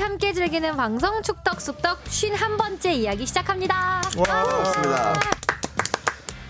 함께 즐기는 방송 축덕숙덕 51번째 이야기 시작합니다. 와, 반갑습니다.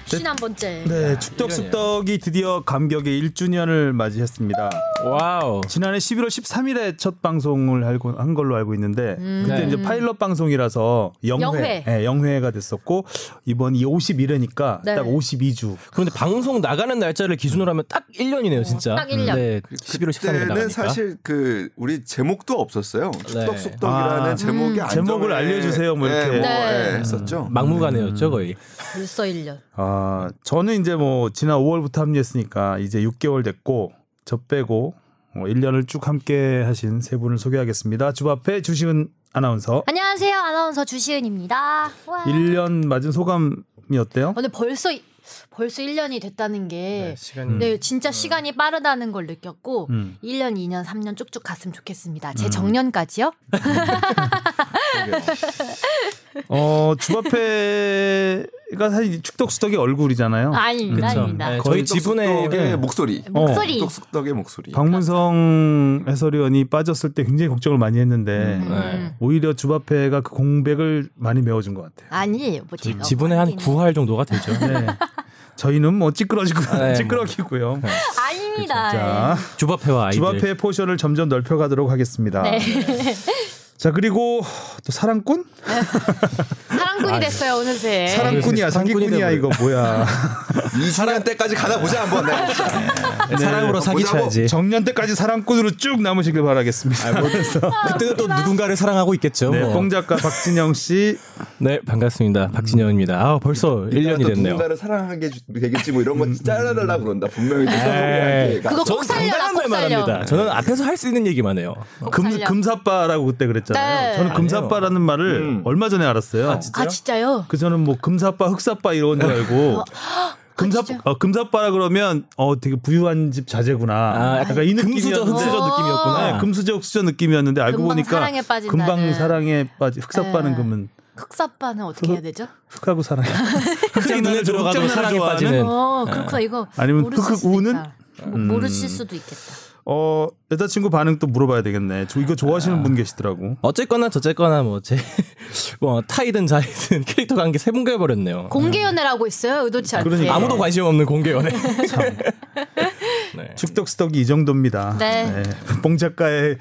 51번째. 네, 축덕숙덕이 드디어 감격의 1주년을 맞이했습니다. 와우. 지난해 11월 13일에 첫 방송을 알고 한 걸로 알고 있는데 그때 네. 이제 파일럿 방송이라서 영회, 영회. 네, 영회가 됐었고 이번 이 51회니까 네. 딱 52주. 그런데 방송 나가는 날짜를 기준으로 하면 딱 1년이네요, 진짜. 딱 1년. 네, 11월 13일에 그때는 나가니까. 사실 그 우리 제목도 없었어요. 축덕숙덕이라는 아, 제목이 음. 안 제목을 알려주세요, 뭐 이렇게. 네, 뭐, 네. 네, 했었죠. 막무가내였죠, 거의. 벌써 1년. 아, 저는 이제 뭐 지난 5월부터 합류했으니까 이제 6개월 됐고 저 빼고 뭐 1년을 쭉 함께 하신 세 분을 소개하겠습니다. 주바페 주시은 아나운서. 안녕하세요. 아나운서 주시은입니다. 와. 1년 맞은 소감이 어때요? 어, 근데 벌써 이- 벌써 1년이 됐다는 게 시간이. 네, 진짜 시간이 빠르다는 걸 느꼈고 음. 1년, 2년, 3년 쭉쭉 갔으면 좋겠습니다. 제 정년까지요? 어, 주바페가 사실 축덕숙덕의 얼굴이잖아요. 아닙니다. 그쵸. 아닙니다. 네, 거의 저희 지분의 네. 목소리. 목소리. 축덕숙덕의 목소리. 박문성 해설위원이 빠졌을 때 굉장히 걱정을 많이 했는데 음. 오히려 주바페가 그 공백을 많이 메워준 것 같아요. 아니에요. 뭐 제가 지분의 한 보기에는. 9할 정도가 되죠. 네. 저희는 뭐 찌끄레기고 아, 네, 뭐. 찌끄레기고요. 아닙니다. 자, 주바페와 아이들. 주바페의 포션을 점점 넓혀가도록 하겠습니다. 네. 자 그리고 또 사랑꾼? 사랑 꾼이 됐어요 어느새. 사랑꾼이야 사랑꾼이 사기꾼이야 이거. 뭐야? 2주년 때까지 가다 보자 한번. 네. 네, 사랑으로 사기 보자고. 쳐야지. 정년 때까지 사랑꾼으로 쭉 남으시길 바라겠습니다. 그때는 또 누군가를 사랑하고 있겠죠. 네, 뭐. 뽕 작가 박진영 씨, 네, 반갑습니다. 박진영입니다. 아, 벌써 1년이 또 됐네요. 누군가를 사랑하게 주- 되겠지 뭐 이런 거 잘라달라 그런다. 분명히 또 성우한테 그거 꼭 살려라 꼭 살려. 합니다. 저는 앞에서 할 수 있는 얘기만 해요. 금. 금사빠라고 그때 그랬잖아요. 네. 저는 금사빠라는 말을 음. 얼마 전에 알았어요. 아 진짜요? 그 저는 뭐 금사빠, 흑사빠 이런 줄 알고. 금사 진짜? 어, 금사빠라 그러면 어 되게 부유한 집 자제구나. 아, 약간 이 금수저, 느낌이었는데 흑수저 어. 느낌이었구나. 네, 금수저 흑수저 느낌이었는데 알고 금방 보니까 사랑에 빠진다는. 금방 사랑에 빠지 흑사빠는 네. 그러면 흑사빠는 어떻게 해야 되죠? 흑하고 사랑해. 흑이 눈에 들어가도 사랑에? 빠지는. 어 그렇구나 이거 아니면 모르실 흑흑 수도 우는? 있다. 모르실 수도 있겠다. 어 여자친구 반응 또 물어봐야 되겠네. 저 이거 좋아하시는 분 계시더라고. 어쨌거나 저쨌거나 뭐제 뭐 타이든 자이든 캐릭터 관계 세분개 버렸네요. 공개 연애라고 있어요 의도치 않게. 그러니까. 아무도 관심 없는 공개 연애. 축덕수덕이 이 정도입니다. 네. 뽕 작가의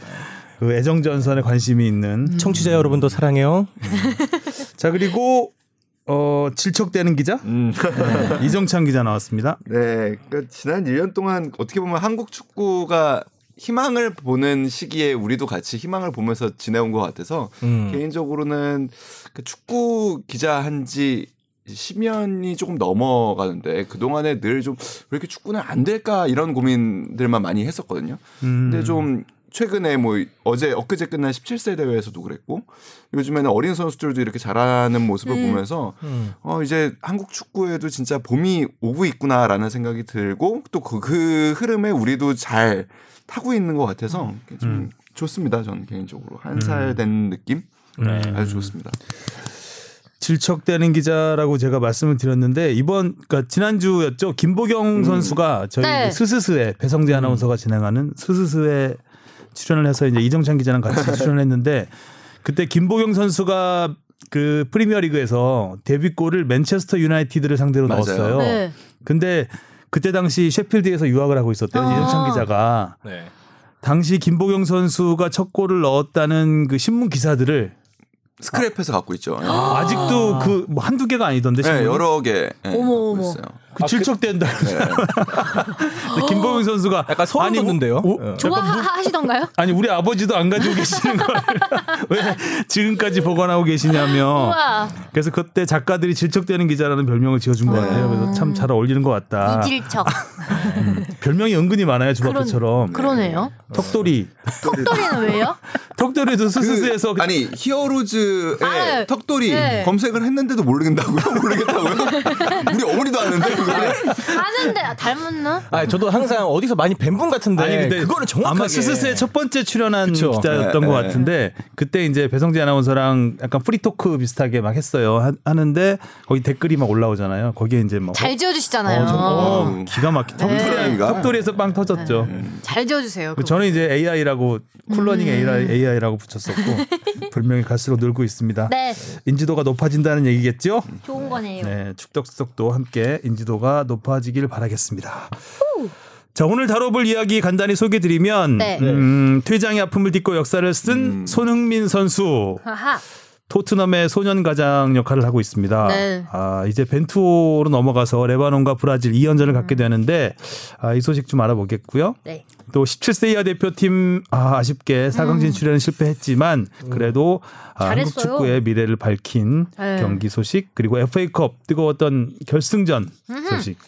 그 애정 전선에 관심이 있는. 청취자 여러분도 사랑해요. 자 그리고 어 질척대는 기자 음. 네, 이정찬 기자 나왔습니다. 네, 그러니까 지난 1년 동안 어떻게 보면 한국 축구가 희망을 보는 시기에 우리도 같이 희망을 보면서 지내온 것 같아서 음. 개인적으로는 그 축구 기자 한지 10년이 조금 넘어가는데 그동안에 늘 좀 왜 이렇게 축구는 안 될까 이런 고민들만 많이 했었거든요. 음. 근데 좀 최근에 뭐 어제 엊그제 끝난 17세 대회에서도 그랬고 요즘에는 어린 선수들도 이렇게 잘하는 모습을 보면서 음. 어 이제 한국 축구에도 진짜 봄이 오고 있구나라는 생각이 들고 또그 그 흐름에 우리도 잘 타고 있는 것 같아서 좀 좋습니다. 저는 개인적으로 한 살 된 느낌 네. 아주 좋습니다. 질척대는 기자라고 제가 말씀을 드렸는데 이번 그러니까 지난주였죠 김보경 선수가 저희 네. 스스스에 배성재 아나운서가 진행하는 스스스에 출연을 해서 이제 이정찬 기자랑 같이 출연했는데 그때 김보경 선수가 그 프리미어 리그에서 데뷔골을 맨체스터 유나이티드를 상대로 맞아요. 넣었어요. 네. 근데 그때 당시 셰필드에서 유학을 하고 있었대요. 아. 이정찬 기자가 네. 당시 김보경 선수가 첫 골을 넣었다는 그 신문 기사들을 스크랩해서 갖고 있죠. 아. 직도 그 뭐 한두 개가 아니던데 네, 신문이? 여러 개 네, 어머, 어머. 있어요. 그 질척된다. 네. 근데 김보경 선수가 약간 소름 아니, 돋는데요? 오- 어. 좋아하시던가요? 아니 우리 아버지도 안 가지고 계시는 걸 왜 지금까지 보관하고 계시냐며. 우와 그래서 그때 작가들이 질척대는 기자라는 별명을 지어준 것 같아요. 그래서 참 잘 어울리는 것 같다. 이질척. 별명이 은근히 많아요 주바페처럼. 그러네요. 턱돌이. 턱돌이는 왜요? 턱돌이도 스스스에서 그, 아니 히어로즈의 아, 턱돌이 네. 검색을 했는데도 모르겠다고요? 모르겠다고요? 우리 어머니도 아는데 그거. 아는데 아, 닮았나? 아, 저도 항상 어디서 많이 뵌 분 같은데 아니 근데 그거는 정확하게 아마 스스스의 첫 번째 출연한 그쵸. 기자였던 네, 것 네. 같은데 그때 이제 배성재 아나운서랑 약간 free talk 비슷하게 막 했어요 하, 하는데 거기 댓글이 막 올라오잖아요 거기에 이제 막 잘 지어주시잖아요. 어, 정- 어, 어. 기가 막히 네. 턱돌이, 네. 턱돌이에서 빵 터졌죠. 잘 지어주세요. 그거. 저는 이제 AI라고 쿨러닝 음. AI, AI라고 붙였었고 별명이 갈수록 늘고 있습니다. 네, 인지도가 높아진다는 얘기겠죠? 좋은 거네요. 네, 축덕수덕도 함께 인지도 가 높아지길 바라겠습니다. 자 오늘 다뤄볼 이야기 간단히 소개드리면 네. 음, 퇴장의 아픔을 딛고 역사를 쓴 손흥민 선수 하하. 토트넘의 소년 가장 역할을 하고 있습니다. 네. 아, 이제 벤투로 넘어가서 레바논과 브라질 2연전을 갖게 되는데 아, 이 소식 좀 알아보겠고요. 네. 또 17세 이하 대표팀 아, 아쉽게 4강 진출에는 실패했지만 그래도 아, 한국 음. 축구의 미래를 밝힌 네. 경기 소식 그리고 FA컵 뜨거웠던 결승전 소식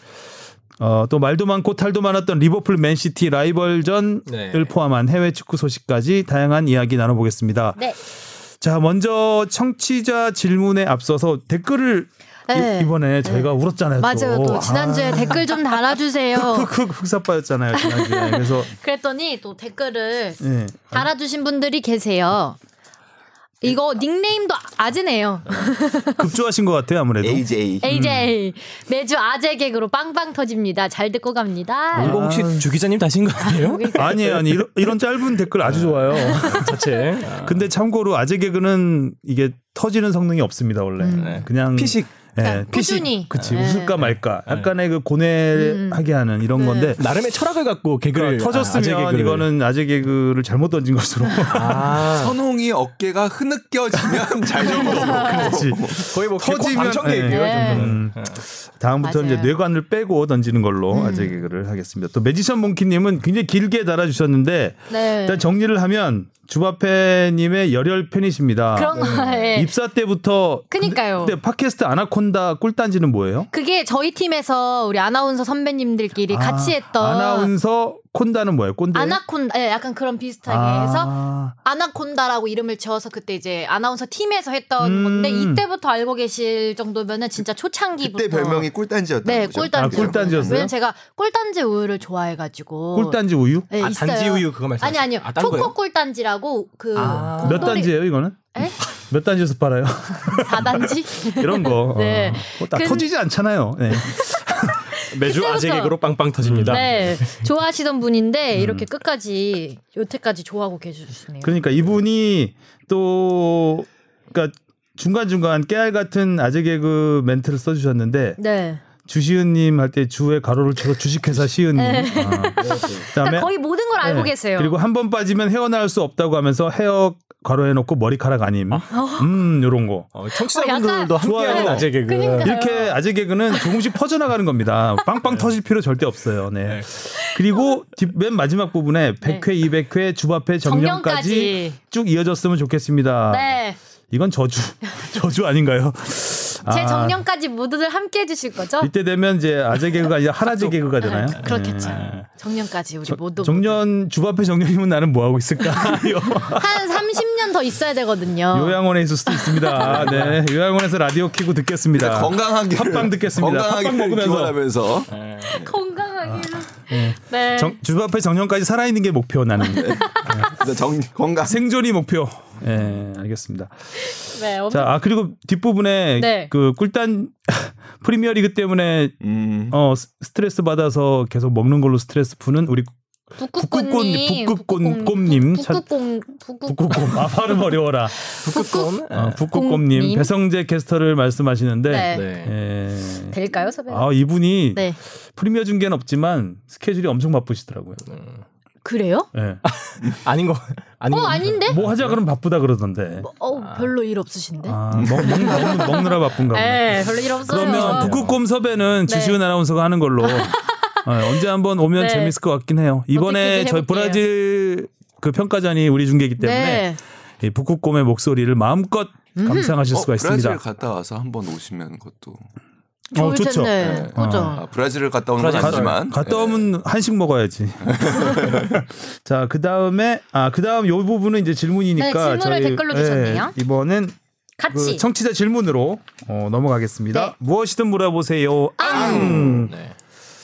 어, 또 말도 많고 탈도 많았던 리버풀 맨시티 라이벌전을 네. 포함한 해외 축구 소식까지 다양한 이야기 나눠보겠습니다. 네. 자, 먼저 청취자 질문에 앞서서 댓글을 네. 이, 번에 저희가 울었잖아요. 맞아요. 또 지난주에 아, 댓글 좀 달아주세요. 흑흑 흑사빠였잖아요 지난주에. 그래서 그랬더니 또 댓글을 예. 달아주신 분들이 계세요. 이거 닉네임도 아재네요. 급조하신 것 같아요 아무래도. AJ. AJ 매주 아재 개그로 빵빵 터집니다. 잘 듣고 갑니다. 이거 혹시 주 기자님 다신 거 아니에요? 아니에요, 아니 이런, 이런 짧은 댓글 아주 좋아요. 자체. 근데 참고로 아재 개그는 이게 터지는 성능이 없습니다 원래. 네. 그냥 피식. 예, 피식. 꾸준히. 그치 네. 웃을까 말까. 약간의 그 고뇌하게 하는 이런 네. 건데. 나름의 철학을 갖고 개그를 그러니까 터졌으면 아, 아재 개그를. 이거는 아재 개그를 잘못 던진 것으로. 아, 선홍이 어깨가 흐느껴지면 잘. 그렇지. 거의 뭐 터지면- 개그예요. 네. 정도는. 음. 다음부터 맞아요. 이제 뇌관을 빼고 던지는 걸로 음. 아재 개그를 하겠습니다. 또 매지션 몽키님은 굉장히 길게 달아주셨는데 네. 일단 정리를 하면 주바페님의 열혈 팬이십니다. 그런 거에 입사 때부터 그니까요. 근데, 근데 팟캐스트 아나콘 다 꿀단지는 뭐예요? 그게 저희 팀에서 우리 아나운서 선배님들끼리 같이 아, 했던 아나운서 콘다는 뭐예요? 꼰대. 아나콘다, 예, 약간 그런 비슷하게 아. 해서 아나콘다라고 이름을 지어서 그때 이제 아나운서 팀에서 했던 음. 건데 이때부터 알고 계실 정도면은 진짜 초창기부터 그때 별명이 꿀단지였다. 네 꿀단지. 아, 꿀단지였어요? 왜냐면 제가 꿀단지 우유를 좋아해가지고 꿀단지 우유? 네, 아, 있어요. 단지 우유 그거 말씀 아니 아니요 아, 딴 초코? 꿀단지라고 그 아. 몇 단지예요 이거는? 에? 몇 단지에서 팔아요? 4단지? 이런 거. 네. 어, 뭐다 근- 터지지 않잖아요. 네. 매주 아재 개그로 빵빵 터집니다. 네 좋아하시던 음. 분인데 이렇게 끝까지 여태까지 좋아하고 계셔주시네요. 그러니까 이분이 또 그러니까 중간 중간 깨알 같은 아재 개그 멘트를 써 주셨는데 네. 주시은님 할 때 주에 가로를 쳐서 주식회사 시은님. 아. 그다음에 그러니까 거의 모든 걸 알고 네. 계세요. 그리고 한 번 빠지면 헤어나올 수 없다고 하면서 헤어 가로해놓고 머리카락 아님. 음 요런 거. 어, 어, 청취자분들도 약간- 함께하는. 아재 개그. 그러니까요. 이렇게 아재 개그는 조금씩 퍼져나가는 겁니다. 빵빵 터질 필요 절대 없어요. 네. 그리고 뒷, 맨 마지막 부분에 100회, 200회 주바페 정년까지 정년까지. 쭉 이어졌으면 좋겠습니다. 네. 이건 저주 저주 아닌가요? 제 아, 정년까지 모두들 함께 해주실 거죠? 이때 되면 이제 아재 개그가 이제 하나제 개그가 되나요? 그렇겠죠. 네. 정년까지 우리 저- 모두 정년 주바페 정년이면 나는 뭐 하고 있을까? 한 30 년더 있어야 되거든요. 요양원에 있을 수도 있습니다. 네, 요양원에서 라디오 키고 듣겠습니다. 건강하게 핫빵 듣겠습니다. 건강하게 먹으면서. 기원하면서 건강하기는. 네. 정, 주바페 정년까지 살아있는 게 목표 나는 근데 정 건강 생존이 목표. 예, 알겠습니다. 네. 엄- 자, 아 그리고 뒷부분에 네. 그 꿀단 프리미어리그 때문에 음. 어 스- 스트레스 받아서 계속 먹는 걸로 스트레스 푸는 우리 북극꽃님, 북극꽃- 꽃님. 북극꽃, 북극, 북극곰 아 발음 어려워라. 북극, 어, 북극곰님 곰님. 배성재 캐스터를 말씀하시는데 네. 네. 예. 될까요, 선배님? 아 이분이 네. 프리미어 중계는 없지만 스케줄이 엄청 바쁘시더라고요. 그래요? 예. 아닌 거 아닌 어, 거. 아닌데? 뭐 하자 그러면 바쁘다 그러던데. 어, 별로 일 없으신데? 아, 먹, 먹, 먹, 먹느라 바쁜가 보네. 네, 별로 일 없어요. 그러면 북극곰 섭외는 네. 주시은 아나운서가 하는 걸로 어, 언제 한번 오면 네. 재밌을 것 같긴 해요. 이번에 저희. 브라질 그 평가전이 우리 중계이기 때문에 네. 이 북극곰의 목소리를 마음껏 감상하실 수가 어, 있습니다. 브라질 갔다 와서 한번 오시면 그것도 어, 좋죠. 네. 그죠? 아, 브라질을 갔다 오는 건 브라질 아니지만 갔다 오면 한식 먹어야지. 자, 그 다음에 아, 그 다음 요 부분은 이제 질문이니까 네, 질문을 댓글로 주셨네요. 이번엔 같이. 그 청취자 질문으로 어, 넘어가겠습니다. 네. 무엇이든 물어보세요. 앙. 네.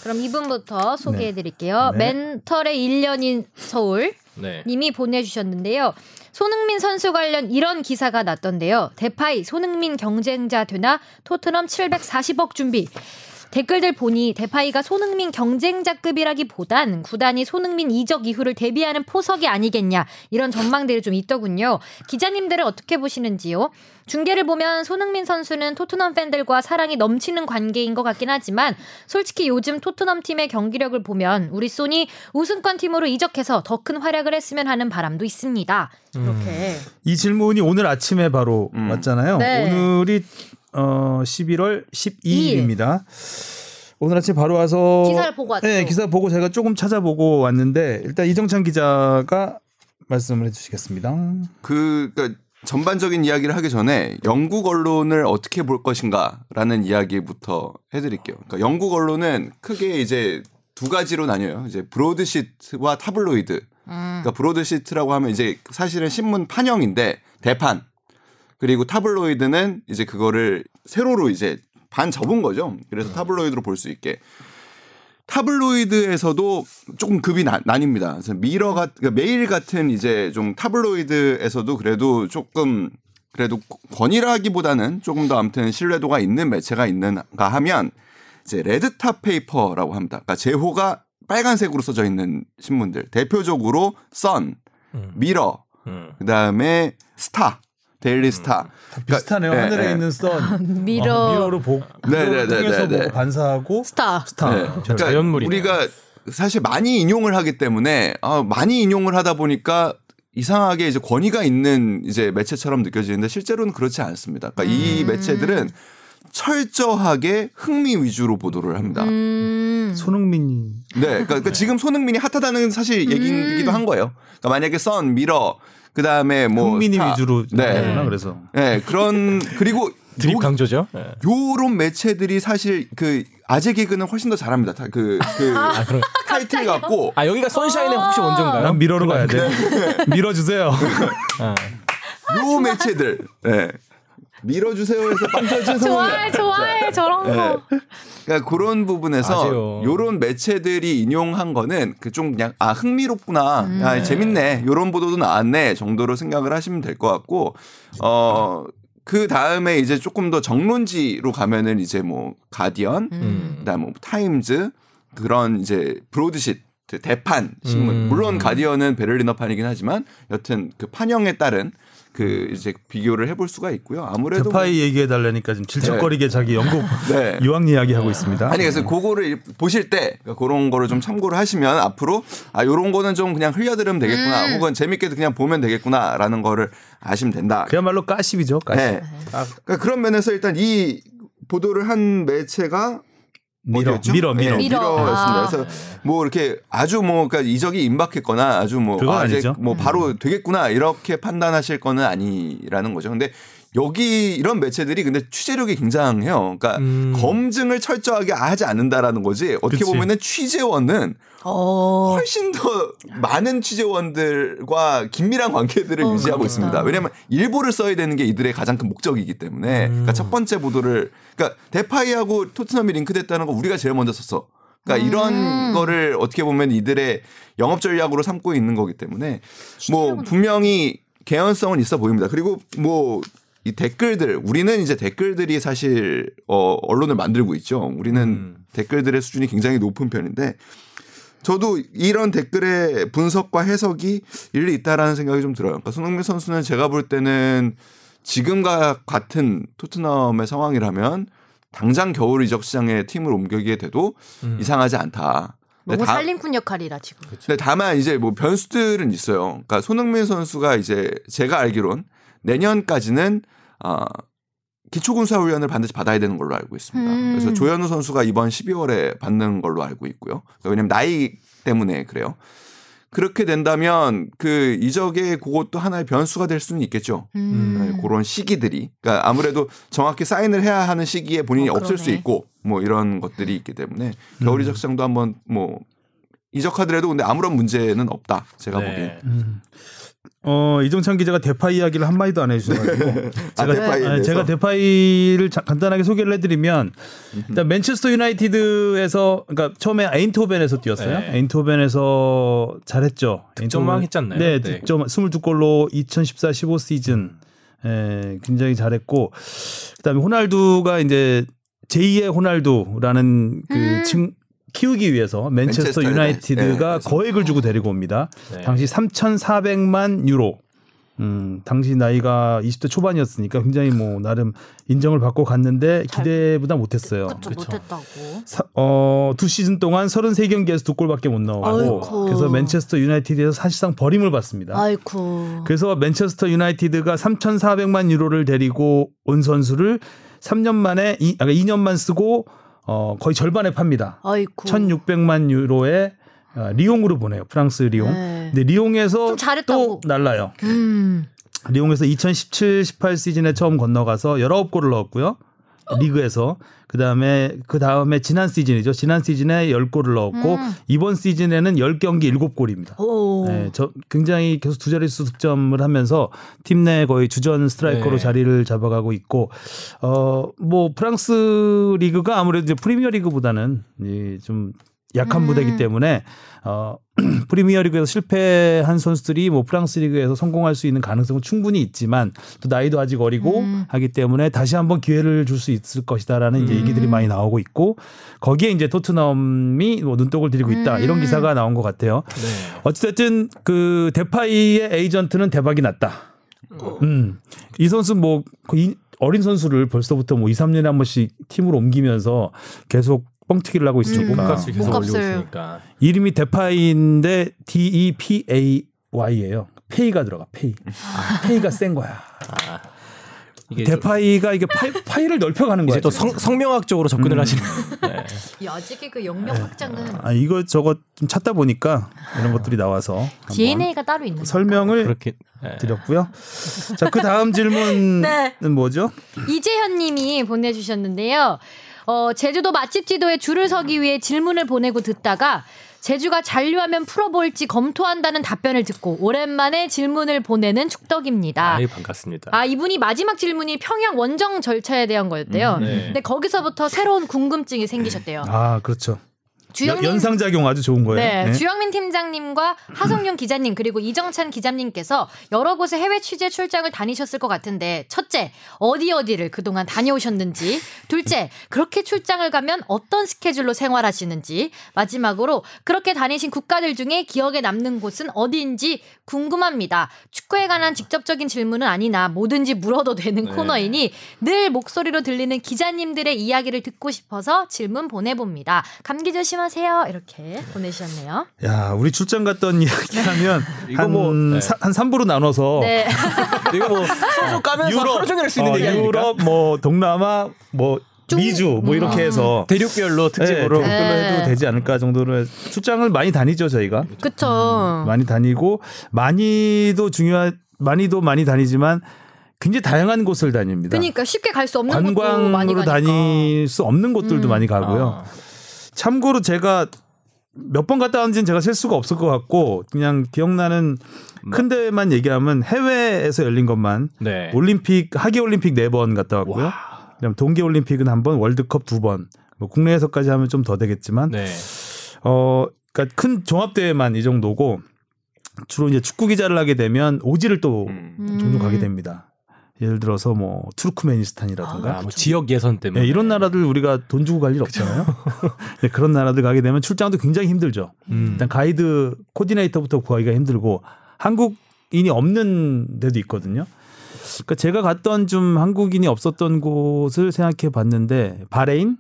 그럼 이분부터 소개해 드릴게요. 네. 멘털의 1년인 서울 네. 님이 보내주셨는데요. 손흥민 선수 관련 이런 기사가 났던데요. 대파이 손흥민 경쟁자 되나 토트넘 740억 준비. 댓글들 보니 대파이가 손흥민 경쟁자급이라기보단 구단이 손흥민 이적 이후를 대비하는 포석이 아니겠냐 이런 전망들이 좀 있더군요. 기자님들은 어떻게 보시는지요? 중계를 보면 손흥민 선수는 토트넘 팬들과 사랑이 넘치는 관계인 것 같긴 하지만 솔직히 요즘 토트넘 팀의 경기력을 보면 우리 손이 우승권 팀으로 이적해서 더 큰 활약을 했으면 하는 바람도 있습니다. 이렇게. 이 질문이 오늘 아침에 바로 음. 왔잖아요. 네. 오늘이 어 11월 12일입니다. 오늘 아침 바로 와서 기사를 보고 왔죠. 네, 기사 보고 제가 조금 찾아보고 왔는데 일단 이정찬 기자가 말씀을 해주시겠습니다. 그 그러니까 전반적인 이야기를 하기 전에 영국 언론을 어떻게 볼 것인가라는 이야기부터 해드릴게요. 그러니까 영국 언론은 크게 이제 두 가지로 나뉘어요. 이제 broadsheet와 타블로이드. 음. 그러니까 broadsheet라고 하면 이제 사실은 신문 판형인데 대판. 그리고 타블로이드는 이제 그거를 세로로 이제 반 접은 거죠. 그래서 타블로이드로 볼 수 있게. 타블로이드에서도 조금 급이 나, 나뉩니다. 그래서 미러 같, 그러니까 메일 같은 이제 좀 타블로이드에서도 그래도 조금 그래도 권위라기보다는 조금 더 아무튼 신뢰도가 있는 매체가 있는가 하면 이제 red top paper라고 합니다. 그러니까 제호가 빨간색으로 써져 있는 신문들 대표적으로 선, 음. 미러, 음. 그다음에 스타, 데일리 스타. 비슷하네요. 네, 하늘에 네. 있는 선 미러. 어, 미러로 보고 네, 미러를 네, 네, 통해서 네, 네. 보고 반사하고 스타. 스타. 네. 저- 그러니까 자연물이네요. 우리가 사실 많이 인용을 하기 때문에 아, 많이 인용을 하다 보니까 이상하게 이제 권위가 있는 이제 매체처럼 느껴지는데 실제로는 그렇지 않습니다. 그러니까 이 매체들은 철저하게 흥미 위주로 보도를 합니다. 음. 손흥민이 네, 그러니까, 그러니까 지금 손흥민이 hot하다는 사실 얘기이기도 한 거예요. 그러니까 만약에 선, 미러, 그 다음에 뭐 흥민이 스타. 위주로 네, 나오나 그래서 네 그런 그리고 드립 요- 강조죠. 네. 요런 매체들이 사실 그 아재 개그는 훨씬 더 잘합니다. 다 그, 그 아, 그럼 타이틀 갖고 아 여기가 선샤인의 혹시 원조인가요? 난 미러로 가야 돼. 밀어 주세요. 아. 요 매체들 네. 밀어주세요 해서 빵 터진 좋아해, 좋아해, 저런 거. 네. 그러니까 그런 부분에서 맞아요. 요런 매체들이 인용한 거는 그 좀 그냥 아 흥미롭구나, 아 재밌네, 요런 보도도 나왔네 정도로 생각을 하시면 될 것 같고 어. 그 다음에 이제 조금 더 정론지로 가면은 이제 뭐 가디언, 음. 그다음 뭐 타임즈 그런 이제 broadsheet 대판 신문 음. 물론 가디언은 베를리너 판이긴 하지만 여튼 그 판형에 따른 그 이제 비교를 해볼 수가 있고요. 아무래도 뭐- 대파이 얘기해 달라니까 지금 질척거리게 자기 영국 네. 유학 이야기 하고 있습니다. 아니 그래서 그거를 보실 때 그러니까 그런 거를 좀 참고를 하시면 앞으로 아 요런 거는 좀 그냥 흘려들으면 되겠구나 음. 혹은 재밌게 그냥 보면 되겠구나라는 거를 아시면 된다. 그야말로 까십이죠. 까십. 네. 그러니까 그런 면에서 일단 이 보도를 한 매체가 미러? 미러, 미러. 네, 미러. 미러였습니다. 아. 그래서 뭐 이렇게 아주 뭐 그러니까 이적이 임박했거나 아주 뭐, 아, 이제 아니죠. 뭐 바로 되겠구나 이렇게 판단하실 거는 아니라는 거죠. 근데 여기 이런 매체들이 근데 취재력이 굉장해요. 그러니까 음. 검증을 철저하게 하지 않는다라는 거지. 어떻게 그치. 보면은 취재원은 어. 훨씬 더 많은 취재원들과 긴밀한 관계들을 어, 유지하고 그렇겠다. 있습니다. 왜냐하면 일보를 써야 되는 게 이들의 가장 큰 목적이기 때문에 음. 그러니까 첫 번째 보도를 그러니까 데파이하고 토트넘이 링크됐다는 거 우리가 제일 먼저 썼어. 그러니까 음. 이런 거를 어떻게 보면 이들의 영업 전략으로 삼고 있는 거기 때문에 뭐 분명히 개연성은 있어 보입니다. 그리고 뭐 이 댓글들 우리는 이제 댓글들이 사실 어 언론을 만들고 있죠. 우리는 음. 댓글들의 수준이 굉장히 높은 편인데 저도 이런 댓글의 분석과 해석이 일리 있다라는 생각이 좀 들어요. 그러니까 손흥민 선수는 제가 볼 때는 지금과 같은 토트넘의 상황이라면 당장 겨울 이적 시장에 팀을 옮기게 돼도 음. 이상하지 않다. 근데 너무 다- 살림꾼 역할이라 지금. 근데 다만 이제 뭐 변수들은 있어요. 그러니까 손흥민 선수가 이제 제가 알기론 내년까지는 아 기초군사훈련을 반드시 받아야 되는 걸로 알고 있습니다. 음. 그래서 조현우 선수가 이번 12월에 받는 걸로 알고 있고요. 그러니까 왜냐면 나이 때문에 그래요. 그렇게 된다면 그 이적의 그것도 하나의 변수가 될 수는 있겠죠. 음. 네, 그런 시기들이. 그러니까 아무래도 정확히 사인을 해야 하는 시기에 본인이 어, 없을 수. 있고 뭐 이런 것들이 있기 때문에 겨울 이적 시장도 한번 뭐 이적하더라도 근데 아무런 문제는 없다. 제가 보기엔. 네. 음. 어, 이정찬 기자가 대파 이야기를 한 마디도 안 해주셔가지고 아, 제가 대파이에 아니, 제가 대해서? 대파이를 자- 간단하게 소개를 해드리면 일단 맨체스터 유나이티드에서 그러니까 처음에 에인토벤에서 뛰었어요. 네. 에인토벤에서 잘했죠. 득점왕 했잖아요. 네, 네. 득점 22골로 2014-15 시즌 에, 굉장히 잘했고 그다음에 호날두가 이제 제2의 호날두라는 그 음. 층 키우기 위해서 맨체스터 맨체스터 유나이티드가 유나이티드. 네, 거액을 주고 데리고 옵니다. 네. 당시 3,400만 유로. 음, 당시 나이가 20대 초반이었으니까 굉장히 뭐 나름 인정을 받고 갔는데 기대보다 못했어요. 그쵸, 못했다고. 사- 어, 두 시즌 동안 33경기에서 두 골밖에 못 넣었고 아이고. 그래서 맨체스터 유나이티드에서 사실상 버림을 받습니다. 아이쿠. 그래서 맨체스터 유나이티드가 3,400만 유로를 데리고 온 선수를 3년 만에 이, 아, 2년만 쓰고 어, 거의 절반에 팝니다. 아이쿠. 1,600만 유로에 어, 리옹으로 보내요. 프랑스 리옹. 네. 근데 리옹에서. 또 날라요. 음. 리옹에서 2017-18 시즌에 처음 건너가서 19골을 넣었고요. 리그에서 그다음에 그다음에 지난 시즌이죠. 지난 시즌에 10골을 넣었고 음. 이번 시즌에는 10경기 7골입니다. 오. 네, 저 굉장히 계속 두 자릿수 득점을 하면서 팀 내 거의 주전 스트라이커로 네. 자리를 잡아가고 있고 어뭐 프랑스 리그가 아무래도 이제 프리미어 리그보다는 이좀 약한 음. 무대이기 때문에 어 프리미어 리그에서 실패한 선수들이 뭐 프랑스 리그에서 성공할 수 있는 가능성은 충분히 있지만 또 나이도 아직 어리고 음. 하기 때문에 다시 한번 기회를 줄 수 있을 것이다라는 이제 음. 얘기들이 많이 나오고 있고 거기에 이제 토트넘이 뭐 눈독을 들이고 있다 이런 음. 기사가 나온 것 같아요. 네. 어쨌든 그 데파이의 에이전트는 대박이 났다. 음. 이 선수 뭐이 어린 선수를 벌써부터 뭐 2, 3년에 한 번씩 팀으로 옮기면서 계속 뻥튀기를 하고 있으니까 몸값을 계속 몸값을. 올리고 있으니까. 이름이 데파이인데 D E P A Y예요. pay가 들어가. Pay. Pay가 센 거야. 아, 데파이가 이게 파이, 파이 를 넓혀가는 거야. 이제 또 성, 성명학적으로 접근을 음. 하시는. 네. 이 아직의 그 영역 확장은 아 이거 저거 좀 찾다 보니까 이런 것들이 나와서 DNA가 따로 있는 설명을 그렇게. 네. 드렸고요. 자, 그 다음 질문은 네. 뭐죠? 이재현님이 보내주셨는데요. 어, 제주도 맛집 지도에 줄을 서기 위해 질문을 보내고 듣다가 제주가 잔류하면 풀어볼지 검토한다는 답변을 듣고 오랜만에 질문을 보내는 축덕입니다. 아유 반갑습니다. 아 이분이 마지막 질문이 평양 원정 절차에 대한 거였대요. 음, 네. 근데 거기서부터 새로운 궁금증이 생기셨대요. 아, 그렇죠. 주영민 연상작용 아주 좋은 거예요. 네, 네. 주영민 팀장님과 하성룡 기자님 그리고 이정찬 기자님께서 여러 곳에 해외 취재 출장을 다니셨을 것 같은데 첫째 어디 어디를 그동안 다녀오셨는지 둘째 그렇게 출장을 가면 어떤 스케줄로 생활하시는지 마지막으로 그렇게 다니신 국가들 중에 기억에 남는 곳은 어디인지 궁금합니다. 축구에 관한 직접적인 질문은 아니나 뭐든지 물어도 되는 네. 코너이니 늘 목소리로 들리는 기자님들의 이야기를 듣고 싶어서 질문 보내봅니다. 감기 조심 하세요. 이렇게 보내주셨네요. 야, 우리 출장 갔던 이야기 하면 이거 한, 뭐, 네. 사- 한 3부로 나눠서 네. 이거 뭐 소주 까면서 하루 종일 할수 있는 어, 얘기? 유럽, 뭐 동남아, 뭐 중- 미주 뭐 이렇게 해서 대륙별로 특집으로. 네, 네. 대륙별로 해도 되지 않을까 정도로 출장을 많이 다니죠 저희가 그쵸. 많이 다니고 많이도 중요한 많이도 많이 다니지만 굉장히 다양한 곳을 다닙니다. 그러니까 쉽게 갈 수 없는 곳도 많이 관광으로 가니까. 다닐 수 없는 곳들도 음. 많이 가고요. 아, 참고로 제가 몇 번 갔다 왔는지는 제가 셀 수가 없을 것 같고 그냥 기억나는 큰 데만 얘기하면 해외에서 열린 것만 네. 올림픽 하계 올림픽 네 번 갔다 왔고요. 그다음 동계 올림픽은 한 번, 월드컵 두 번. 뭐 국내에서까지 하면 좀 더 되겠지만 네. 어 그러니까 큰 종합 대회만 이 정도고 주로 이제 축구 기자를 하게 되면 오지를 또 음. 음. 종종 가게 됩니다. 예를 들어서 뭐 투르크메니스탄이라든가 아, 뭐 지역 예선 때문에. 네, 이런 나라들 우리가 돈 주고 갈 일 없잖아요. 네, 그런 나라들 가게 되면 출장도 굉장히 힘들죠. 음. 일단 가이드 코디네이터부터 구하기가 힘들고 한국인이 없는 데도 있거든요. 그러니까 제가 갔던 좀 한국인이 없었던 곳을 생각해 봤는데 바레인,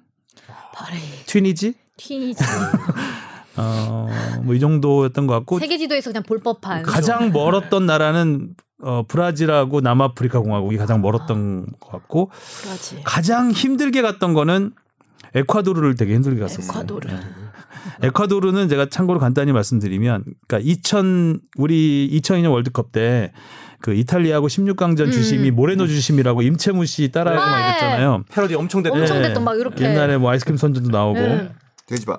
바레인, 튀니지, 튀니지. 어뭐 이 정도였던 것 같고 세계 지도에서 그냥 볼 법한. 가장 멀었던 나라는 어 브라질하고 남아프리카 공화국이 가장 멀었던 것 같고 브라질. 가장 힘들게 갔던 거는 에콰도르를 되게 힘들게 갔었어요. 에콰도르. 네. 에콰도르는 제가 참고로 간단히 말씀드리면, 그러니까 2000 우리 2002년 월드컵 때 그 이탈리아하고 16강전 음. 주심이 모레노 주심이라고 임채무 씨 따라하고 네. 막 이랬잖아요. 패러디 엄청 됐 엄청 네. 됐던 막 이렇게. 옛날에 뭐 아이스크림 선전도 나오고. 네. 돼지바.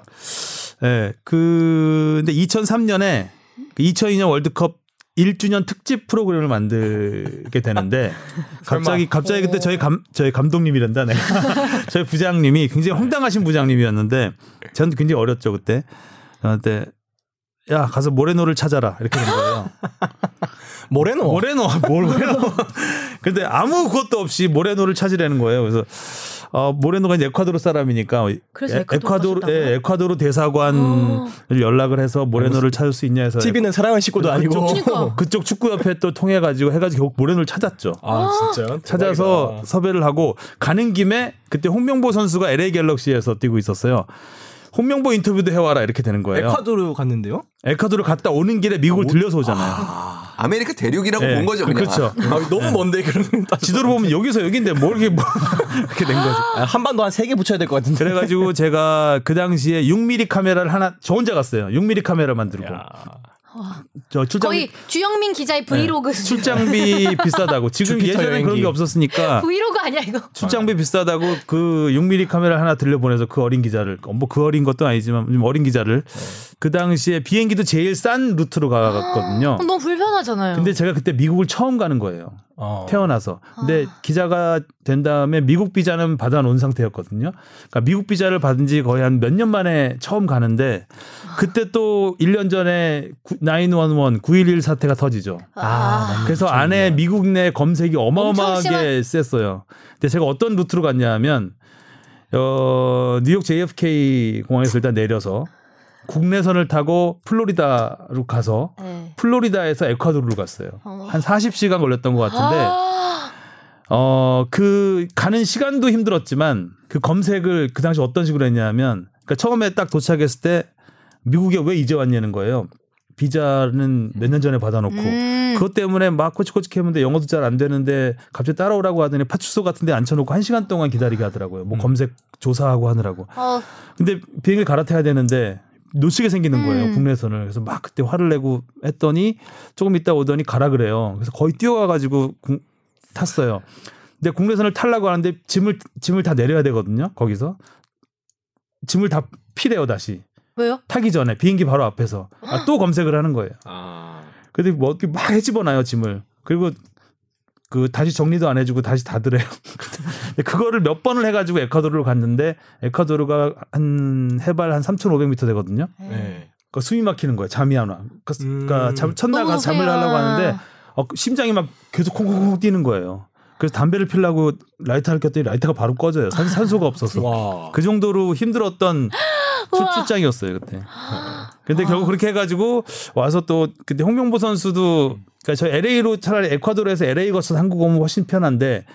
예. 그 근데 2003년에 그 2002년 월드컵 1주년 특집 프로그램을 만들게 되는데 갑자기 갑자기 그때 저희 감 저희 감독님이란다 내가 저희 부장님이 굉장히 황당하신 부장님이었는데 전 굉장히 어렸죠 그때 저한테 야 가서 모레노를 찾아라 이렇게 된 거예요. 모레노. 모레노 모레노 근데 아무 것도 없이 모레노를 찾으려는 거예요. 그래서 어, 모레노가 이제 에콰도르 사람이니까 그래서 에- 에콰도르? 예, 에콰도르 대사관을 어. 연락을 해서 모레노를 찾을 수 있냐 해서 TV는 사랑을 싣고도 아니고. 그러니까. 그쪽 축구협회 또 통해 가지고 해가지고 결국 모레노를 찾았죠. 아 진짜요? 찾아서 대박이다. 섭외를 하고 가는 김에 그때 홍명보 선수가 LA 갤럭시에서 뛰고 있었어요. 홍명보 인터뷰도 해와라 이렇게 되는 거예요. 에콰도르 갔는데요? 에콰도르 갔다 오는 길에 미국을 들려서 오잖아요. 아메리카 대륙이라고 예, 본 거죠. 그냥. 그렇죠. 아, 너무 먼데 따지고. 지도를 보면 여기서 여기인데 뭐 이렇게 뭐 이렇게 된 거지. 아, 한반도 한 세 개 붙여야 될 것 같은데. 그래가지고 제가 그 당시에 6mm 카메라를 하나 저 혼자 갔어요. 6mm 카메라 만들고 야. 저 출장 거의 주영민 기자의 브이로그 수준. 출장비 비싸다고 지금 예전에 그런 여행기. 게 없었으니까 브이로그 아니야 이거. 출장비 비싸다고 그 6mm 카메라 하나 들려 보내서 그 어린 기자를 뭐 그 어린 것도 아니지만 좀 어린 기자를 그 당시에 비행기도 제일 싼 루트로 가갔거든요. 어, 너무 불편하잖아요. 근데 제가 그때 미국을 처음 가는 거예요. 어. 태어나서. 근데 기자가 된 다음에 미국 비자는 받아놓은 상태였거든요. 그러니까 미국 비자를 받은 지 거의 한 몇 년 만에 처음 가는데 그때 또 1년 전에 911 911 사태가 터지죠. 아, 그래서 안에 미국 내 검색이 어마어마하게 셌어요. 근데 제가 어떤 루트로 갔냐면 어 뉴욕 JFK 공항에서 일단 내려서 국내선을 타고 플로리다로 가서 네. 플로리다에서 에콰도르로 갔어요. 어머. 한 40시간 걸렸던 것 같은데 아, 어그 가는 시간도 힘들었지만 그 검색을 그 당시 어떤 식으로 했냐면 그러니까 처음에 딱 도착했을 때 미국에 왜 이제 왔냐는 거예요. 비자는 몇 년 전에 받아놓고 음. 그것 때문에 막 꼬치꼬치 했는데 영어도 잘 안 되는데 갑자기 따라오라고 하더니 파출소 같은데 앉혀놓고 한 시간 동안 기다리게 하더라고요. 뭐 검색 조사하고 하느라고. 어, 근데 비행기를 갈아타야 되는데 놓치게 생기는 거예요 음. 국내선을 그래서 막 그때 화를 내고 했더니 조금 있다 오더니 가라 그래요. 그래서 거의 뛰어가가지고 국- 탔어요. 근데 국내선을 타려고 하는데 짐을 짐을 다 내려야 되거든요 거기서. 짐을 다 피래요 다시. 왜요? 타기 전에 비행기 바로 앞에서. 아, 또 검색을 하는 거예요. 아. 근데 뭐 어떻게 막 해집어놔요 짐을. 그리고 그 다시 정리도 안 해주고 다시 닫으래요. 근데 그거를 몇 번을 해가지고 에콰도르로 갔는데 에콰도르가 한 해발 한 3,500m 되거든요. 네. 그 숨이 막히는 거예요. 잠이 안 와. 그- 그러니까 음. 잠, 첫날 가서 잠을. 하려고 하는데 어, 심장이 막 계속 콩콩콩 뛰는 거예요. 그래서 담배를 피려고 라이터를 켰더니 라이터가 바로 꺼져요. 산, 산소가 없어서. 와. 그 정도로 힘들었던 출, 우와. 출장이었어요 그때. 근데 결국 그렇게 해가지고 와서 또 그때 홍명보 선수도 그러니까 저 LA로 차라리 에콰도르에서 LA 거쳐서 한국 오면 훨씬 편한데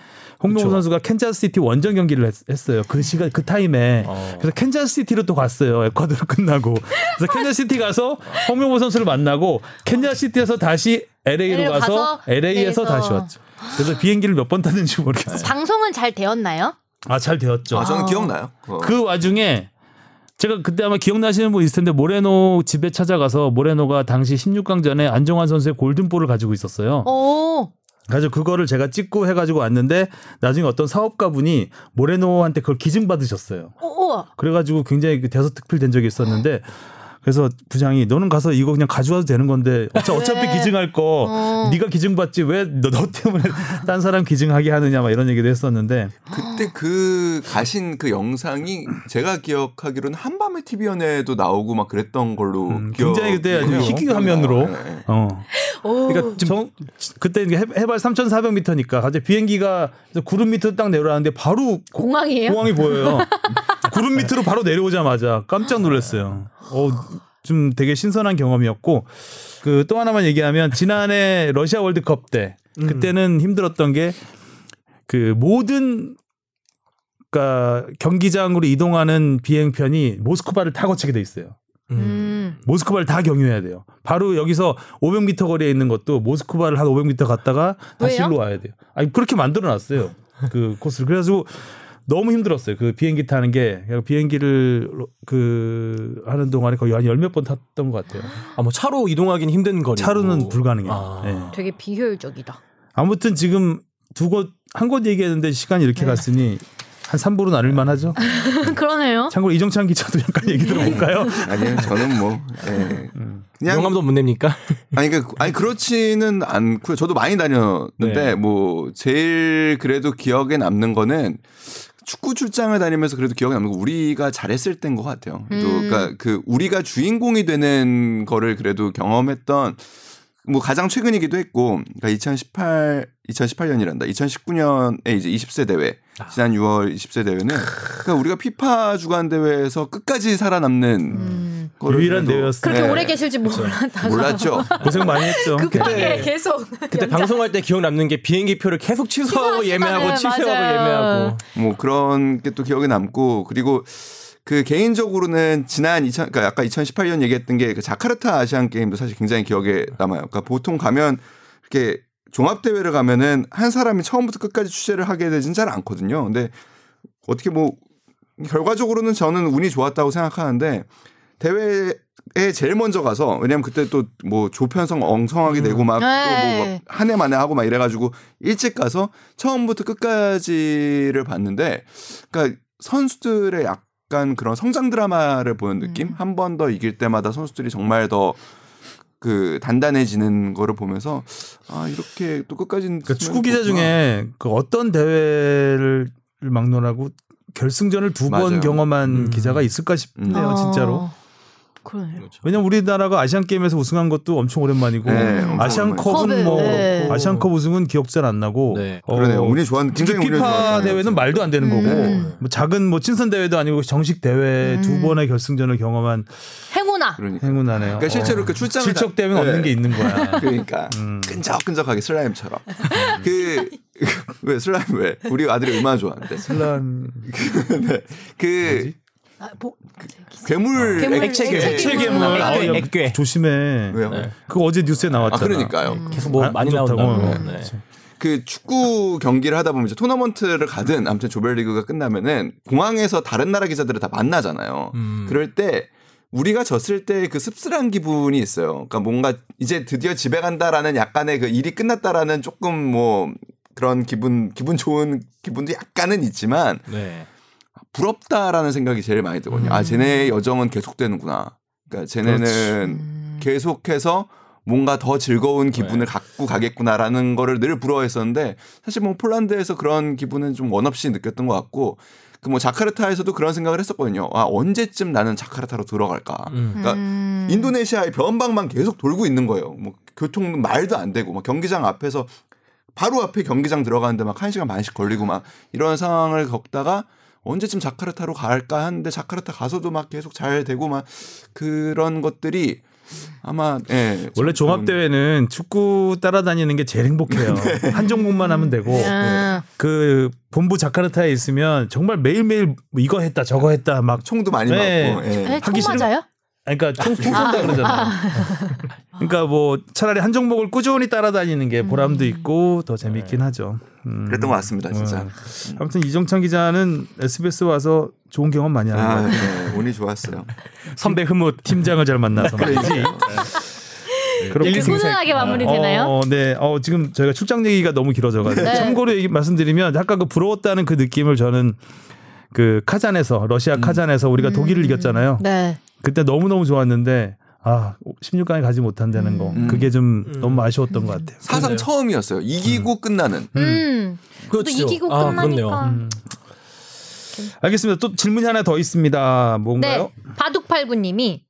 홍명보 그쵸. 선수가 캔자스시티 원정 경기를 했, 어요그 시간 그 타임에 어. 그래서 캔자스시티로 또 갔어요 에콰도르 끝나고 그래서 캔자스시티 가서 홍명보 선수를 만나고 캔자스시티에서 다시 LA로 가서 가서 LA에서. 다시 왔죠. 그래서 비행기를 몇 번 탔는지 모르겠어요. 방송은 잘 되었나요? 아 잘 되었죠. 아, 저는 아. 기억나요. 그거. 그 와중에 제가 그때 아마 기억나시는 분 있을 텐데 모레노 집에 찾아가서 모레노가 당시 16강전에 안정환 선수의 골든볼을 가지고 있었어요. 오, 그래서 그거를 제가 찍고 해가지고 왔는데 나중에 어떤 사업가분이 모레노한테 그걸 기증 받으셨어요. 오, 우와. 그래가지고 굉장히 그 대서특필 된 적이 있었는데 그래서 부장이 너는 가서 이거 그냥 가져와도 되는 건데 어차, 어차피 네. 기증할 거 어. 네가 기증받지 왜너 때문에 딴 사람 기증하게 하느냐 막 이런 얘기도 했었는데 그때 그 가신 그 영상이 제가 기억하기로는 한밤의 TV 연애도 나오고 막 그랬던 걸로 음, 기억. 굉장히 그때 아주. 희귀 화면으로 네, 네. 어 오. 그러니까 정, 그때 해- 해발 3,400m니까 갑자기 비행기가 구름 밑으로 딱 내려가는데 바로 고- 공항이에요? 공항이 보여요. 구름 밑으로 바로 내려오자마자 깜짝 놀랐어요. 어, 좀 되게 신선한 경험이었고 그 또 하나만 얘기하면 지난해 러시아 월드컵 때 그때는 힘들었던 게 그 모든 그러니까 경기장으로 이동하는 비행편이 모스크바를 타 거치게 돼 있어요. 음. 모스크바를 다 경유해야 돼요. 바로 여기서 500m 거리에 있는 것도 모스크바를 한 500m 갔다가 다시 왜요? 일로 와야 돼요. 아니 그렇게 만들어 놨어요. 그 코스를. 그래가지고 너무 힘들었어요. 그 비행기 타는 게 비행기를 그 하는 동안에 거의 한 열 몇 번 탔던 것 같아요. 아, 뭐 차로 이동하기는 힘든 거리. 차로는 불가능해요. 아. 예. 되게 비효율적이다. 아무튼 지금 두 곳 한 곳 얘기했는데 시간이 이렇게 네. 갔으니 한 3부로 나눌만 하죠. 그러네요. 참고로 이정찬 기자도 약간 얘기 들어볼까요? 아니요, 저는 뭐 예. 그냥 영감도 못 냅니까? 아니 그 아니 그렇지는 않고요. 저도 많이 다녔는데 네. 뭐 제일 그래도 기억에 남는 거는 축구 출장을 다니면서 그래도 기억에 남는 거 우리가 잘했을 때인 것 같아요. 또 음. 그러니까 그 우리가 주인공이 되는 거를 그래도 경험했던 뭐 가장 최근이기도 했고 그러니까 2018 2018년이란다. 2019년에 이제 20세 대회 지난 6월 20세 대회는 그러니까 우리가 피파 주간 대회에서 끝까지 살아남는 음. 유일한 대회였어요. 그렇게 네. 오래 계실지 몰랐다가 몰랐죠. 고생 많이 했죠. 급하게 계속 그때 방송할 때 기억 남는 게 비행기 표를 계속 취소하고 예매하고 취소하고 맞아요. 예매하고 뭐 그런 게 또 기억에 남고 그리고 그 개인적으로는 지난 2000 그러니까 아까 2018년 얘기했던 게 그 자카르타 아시안 게임도 사실 굉장히 기억에 남아요. 그러니까 보통 가면 이렇게 종합 대회를 가면은 한 사람이 처음부터 끝까지 취재를 하게 되진 잘 않거든요. 근데 어떻게 뭐 결과적으로는 저는 운이 좋았다고 생각하는데 대회에 제일 먼저 가서 왜냐면 그때 또 뭐 조편성 엉성하게 되고 막또 네. 뭐한 해 만에 하고 막 이래가지고 일찍 가서 처음부터 끝까지를 봤는데 그러니까 선수들의 약 간 그런 성장 드라마를 보는 느낌 음. 한번 더 이길 때마다 선수들이 정말 더 그 단단해지는 거를 보면서 아 이렇게 또 끝까지 그러니까 축구 기자 중에 그 어떤 대회를 막론하고 결승전을 두 번. 경험한 음. 기자가 있을까 싶네요, 아, 진짜로. 그러네요. 왜냐면 우리나라가 아시안 게임에서 우승한 것도 엄청 오랜만이고 네, 엄청 아시안 컵은 오랜만이죠. 뭐 네. 아시안컵 우승은 기억 잘 안 나고 네. 어, 그러네요 운이 좋았 굉장히 피파. 대회는 말도 안 되는 거고 음. 뭐 작은 뭐 친선 대회도 아니고 정식 대회 음. 두 번의 결승전을 경험한 행운아. 그러니까, 행운하네요. 그러니까 실제로 어. 그 출장을 실적 다- 때문에 네. 없는 게 있는 거야. 그러니까 음. 끈적끈적하게 슬라임처럼 그 왜 슬라임 왜 우리 아들이 얼마나 좋아하는데 슬란 네. 그 뭐지? 아, 뭐, 괴물, 괴물, 액체 액체 괴물. 액체 괴물. 괴물. 액괴, 아, 야, 액괴. 조심해. 왜요? 네. 그거 어제 뉴스에 나왔잖아. 아 그러니까요. 음. 계속 뭐 아, 많이. 나온다고. 어, 네. 그 축구 경기를 하다 보면 이제 토너먼트를 가든 아무튼 조별리그가 끝나면은 공항에서 다른 나라 기자들을 다 만나잖아요. 음. 그럴 때 우리가 졌을 때 그 씁쓸한 기분이 있어요. 그러니까 뭔가 이제 드디어 집에 간다라는 약간의 그 일이 끝났다라는 조금 뭐 그런 기분 기분 좋은 기분도 약간은 있지만 네. 부럽다라는 생각이 제일 많이 들거든요. 아, 쟤네의 여정은 계속되는구나. 그러니까 쟤네는 음. 계속해서 뭔가 더 즐거운 기분을 갖고 가겠구나라는 거를 늘 부러워했었는데 사실 뭐 폴란드에서 그런 기분은 좀 원없이 느꼈던 것 같고 그 뭐 자카르타에서도 그런 생각을 했었거든요. 아, 언제쯤 나는 자카르타로 들어갈까. 음. 그러니까 음. 인도네시아의 변방만 계속 돌고 있는 거예요. 뭐 교통 말도 안 되고 막 경기장 앞에서 바로 앞에 경기장 들어가는데 막한 시간 반씩 걸리고 막 이런 상황을 겪다가 언제쯤 자카르타로 갈까 하는데 자카르타 가서도 막 계속 잘 되고 막 그런 것들이 아마 예. 원래 좀- 종합 대회는 축구 따라다니는 게 제일 행복해요. 네. 한 종목만 하면 되고 아, 그 본부 자카르타에 있으면 정말 매일매일 뭐 이거 했다 저거 했다 막 총도 많이 네. 맞고 예. 에, 하기 총 싫은- 맞아요? 그러니까 총, 총 쏜다 그러잖아요. 그러니까 뭐 차라리 한 종목을 꾸준히 따라다니는 게 보람도 음. 있고 더 재밌긴 하죠. 음. 그랬던 것 같습니다, 진짜. 음. 아무튼 이정찬 기자는 SBS 와서 좋은 경험 많이 하는 것 아, 같아요. 네. 운이 좋았어요. 선배 흐뭇 팀장을 잘 만나서. 그렇게 이렇게 훈훈하게 마무리되나요? 어, 네. 어, 지금 저희가 출장 얘기가 너무 길어져가지고 네. 참고로 얘기 말씀드리면 아까 그 부러웠다는 그 느낌을 저는 그 카잔에서 러시아 카잔에서 우리가 독일을 이겼잖아요. 네. 그때 너무 너무 좋았는데 아 16강에 가지 못한다는 거 음. 그게 좀 너무 아쉬웠던 것 같아요. 사상 처음이었어요. 이기고 끝나는. 음. 또 그렇죠. 이기고 아, 끝나니까. 그렇네요. 음. 알겠습니다. 또 질문이 하나 더 있습니다. 뭔가요? 네. 바둑팔구님이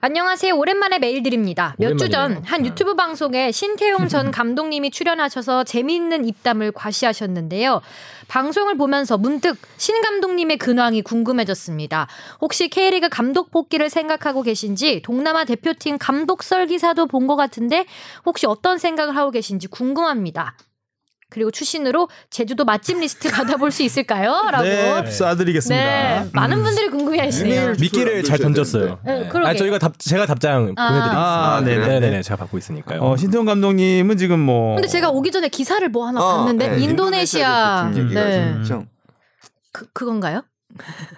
안녕하세요. 오랜만에 메일 드립니다. 몇 주전 오랜만이네요. 한 유튜브 방송에 신태용 전 감독님이 출연하셔서 재미있는 입담을 과시하셨는데요. 방송을 보면서 문득 신 감독님의 근황이 궁금해졌습니다. 혹시 K리그 감독 복귀를 생각하고 계신지 동남아 대표팀 감독설 기사도 본 것 같은데 혹시 어떤 생각을 하고 계신지 궁금합니다. 그리고 출신으로 제주도 맛집 리스트 받아볼 수 있을까요? 라고. 네, 쏴드리겠습니다. 네, 많은 분들이 궁금해하시네요. 미끼를 잘 던졌어요. 네, 그러게요. 아, 저희가 답 제가 답장 아. 보내드리겠습니다. 아, 네네. 네, 네, 네, 제가 받고 있으니까요. 어, 신태용 감독님은 지금 뭐 근데 제가 오기 전에 기사를 뭐 하나 어, 봤는데 네, 인도네시아 얘기가 네. 그, 그건가요?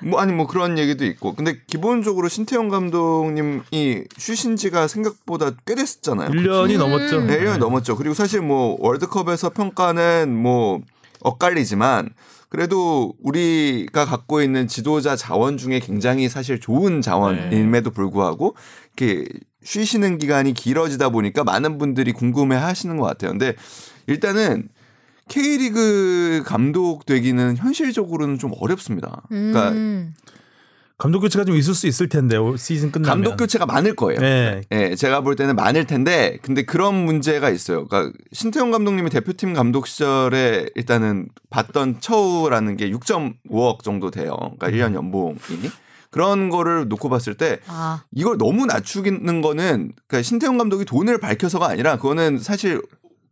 뭐 아니 뭐 그런 얘기도 있고 근데 기본적으로 신태용 감독님이 쉬신 지가 생각보다 꽤 됐었잖아요. 1년이 음. 넘었죠. 네, 1년 넘었죠. 그리고 사실 뭐 월드컵에서 평가는 뭐 엇갈리지만 그래도 우리가 갖고 있는 지도자 자원 중에 굉장히 사실 좋은 자원임에도 불구하고 이렇게 쉬시는 기간이 길어지다 보니까 많은 분들이 궁금해 하시는 것 같아요. 근데 일단은 K리그 감독 되기는 현실적으로는 좀 어렵습니다. 그러니까 음. 감독 교체가 좀 있을 수 있을 텐데 올 시즌 끝나면. 감독 교체가 많을 거예요. 네. 예, 제가 볼 때는 많을 텐데, 근데 그런 문제가 있어요. 그러니까 신태용 감독님이 대표팀 감독 시절에 일단은 받던 처우라는 게 6.5억 정도 돼요. 그러니까 1년 연봉이. 그런 거를 놓고 봤을 때 아. 이걸 너무 낮추는 거는 그러니까 신태용 감독이 돈을 밝혀서가 아니라 그거는 사실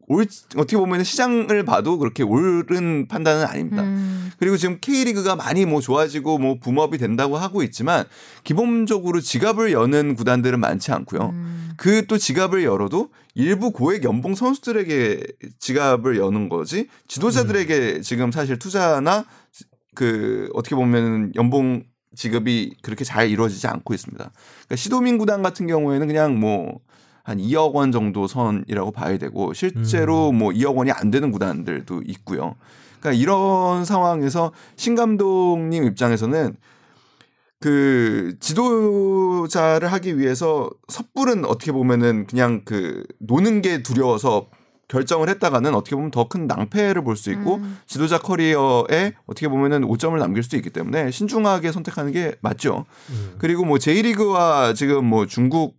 올 어떻게 보면 시장을 봐도 그렇게 옳은 판단은 아닙니다. 음. 그리고 지금 K리그가 많이 뭐 좋아지고 뭐 붐업이 된다고 하고 있지만 기본적으로 지갑을 여는 구단들은 많지 않고요. 음. 그또 지갑을 열어도 일부 고액 연봉 선수들에게 지갑을 여는 거지 지도자들에게 지금 사실 투자나 그 어떻게 보면 연봉 지급이 그렇게 잘 이루어지지 않고 있습니다. 그러니까 시도민 구단 같은 경우에는 그냥 뭐 한 2억 원 정도 선이라고 봐야 되고 실제로 뭐 2억 원이 안 되는 구단들도 있고요. 그러니까 이런 상황에서 신 감독님 입장에서는 그 지도자를 하기 위해서 섣불은 어떻게 보면은 그냥 그 노는 게 두려워서 결정을 했다가는 어떻게 보면 더 큰 낭패를 볼 수 있고 음. 지도자 커리어에 어떻게 보면은 오점을 남길 수도 있기 때문에 신중하게 선택하는 게 맞죠. 그리고 뭐 J리그와 지금 뭐 중국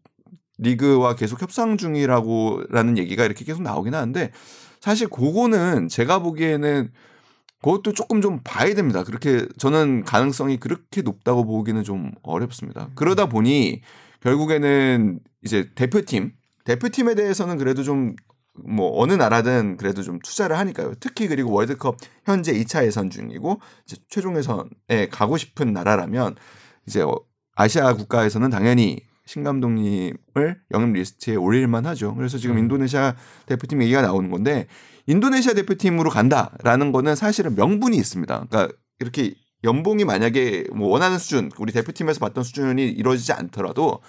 리그와 계속 협상 중이라고라는 얘기가 이렇게 계속 나오긴 하는데 사실 그거는 제가 보기에는 그것도 조금 좀 봐야 됩니다. 그렇게 저는 가능성이 그렇게 높다고 보기는 좀 어렵습니다. 그러다 보니 결국에는 이제 대표팀 대표팀에 대해서는 그래도 좀 뭐 어느 나라든 그래도 좀 투자를 하니까요. 특히 그리고 월드컵 현재 2차 예선 중이고 이제 최종 예선에 가고 싶은 나라라면 이제 어, 아시아 국가에서는 당연히 신 감독님을 영입 리스트에 올릴만 하죠. 그래서 지금 인도네시아 대표팀 얘기가 나오는 건데 인도네시아 대표팀으로 간다라는 거는 사실은 명분이 있습니다. 그러니까 이렇게 연봉이 만약에 뭐 원하는 수준, 우리 대표팀에서 봤던 수준이 이루어지지 않더라도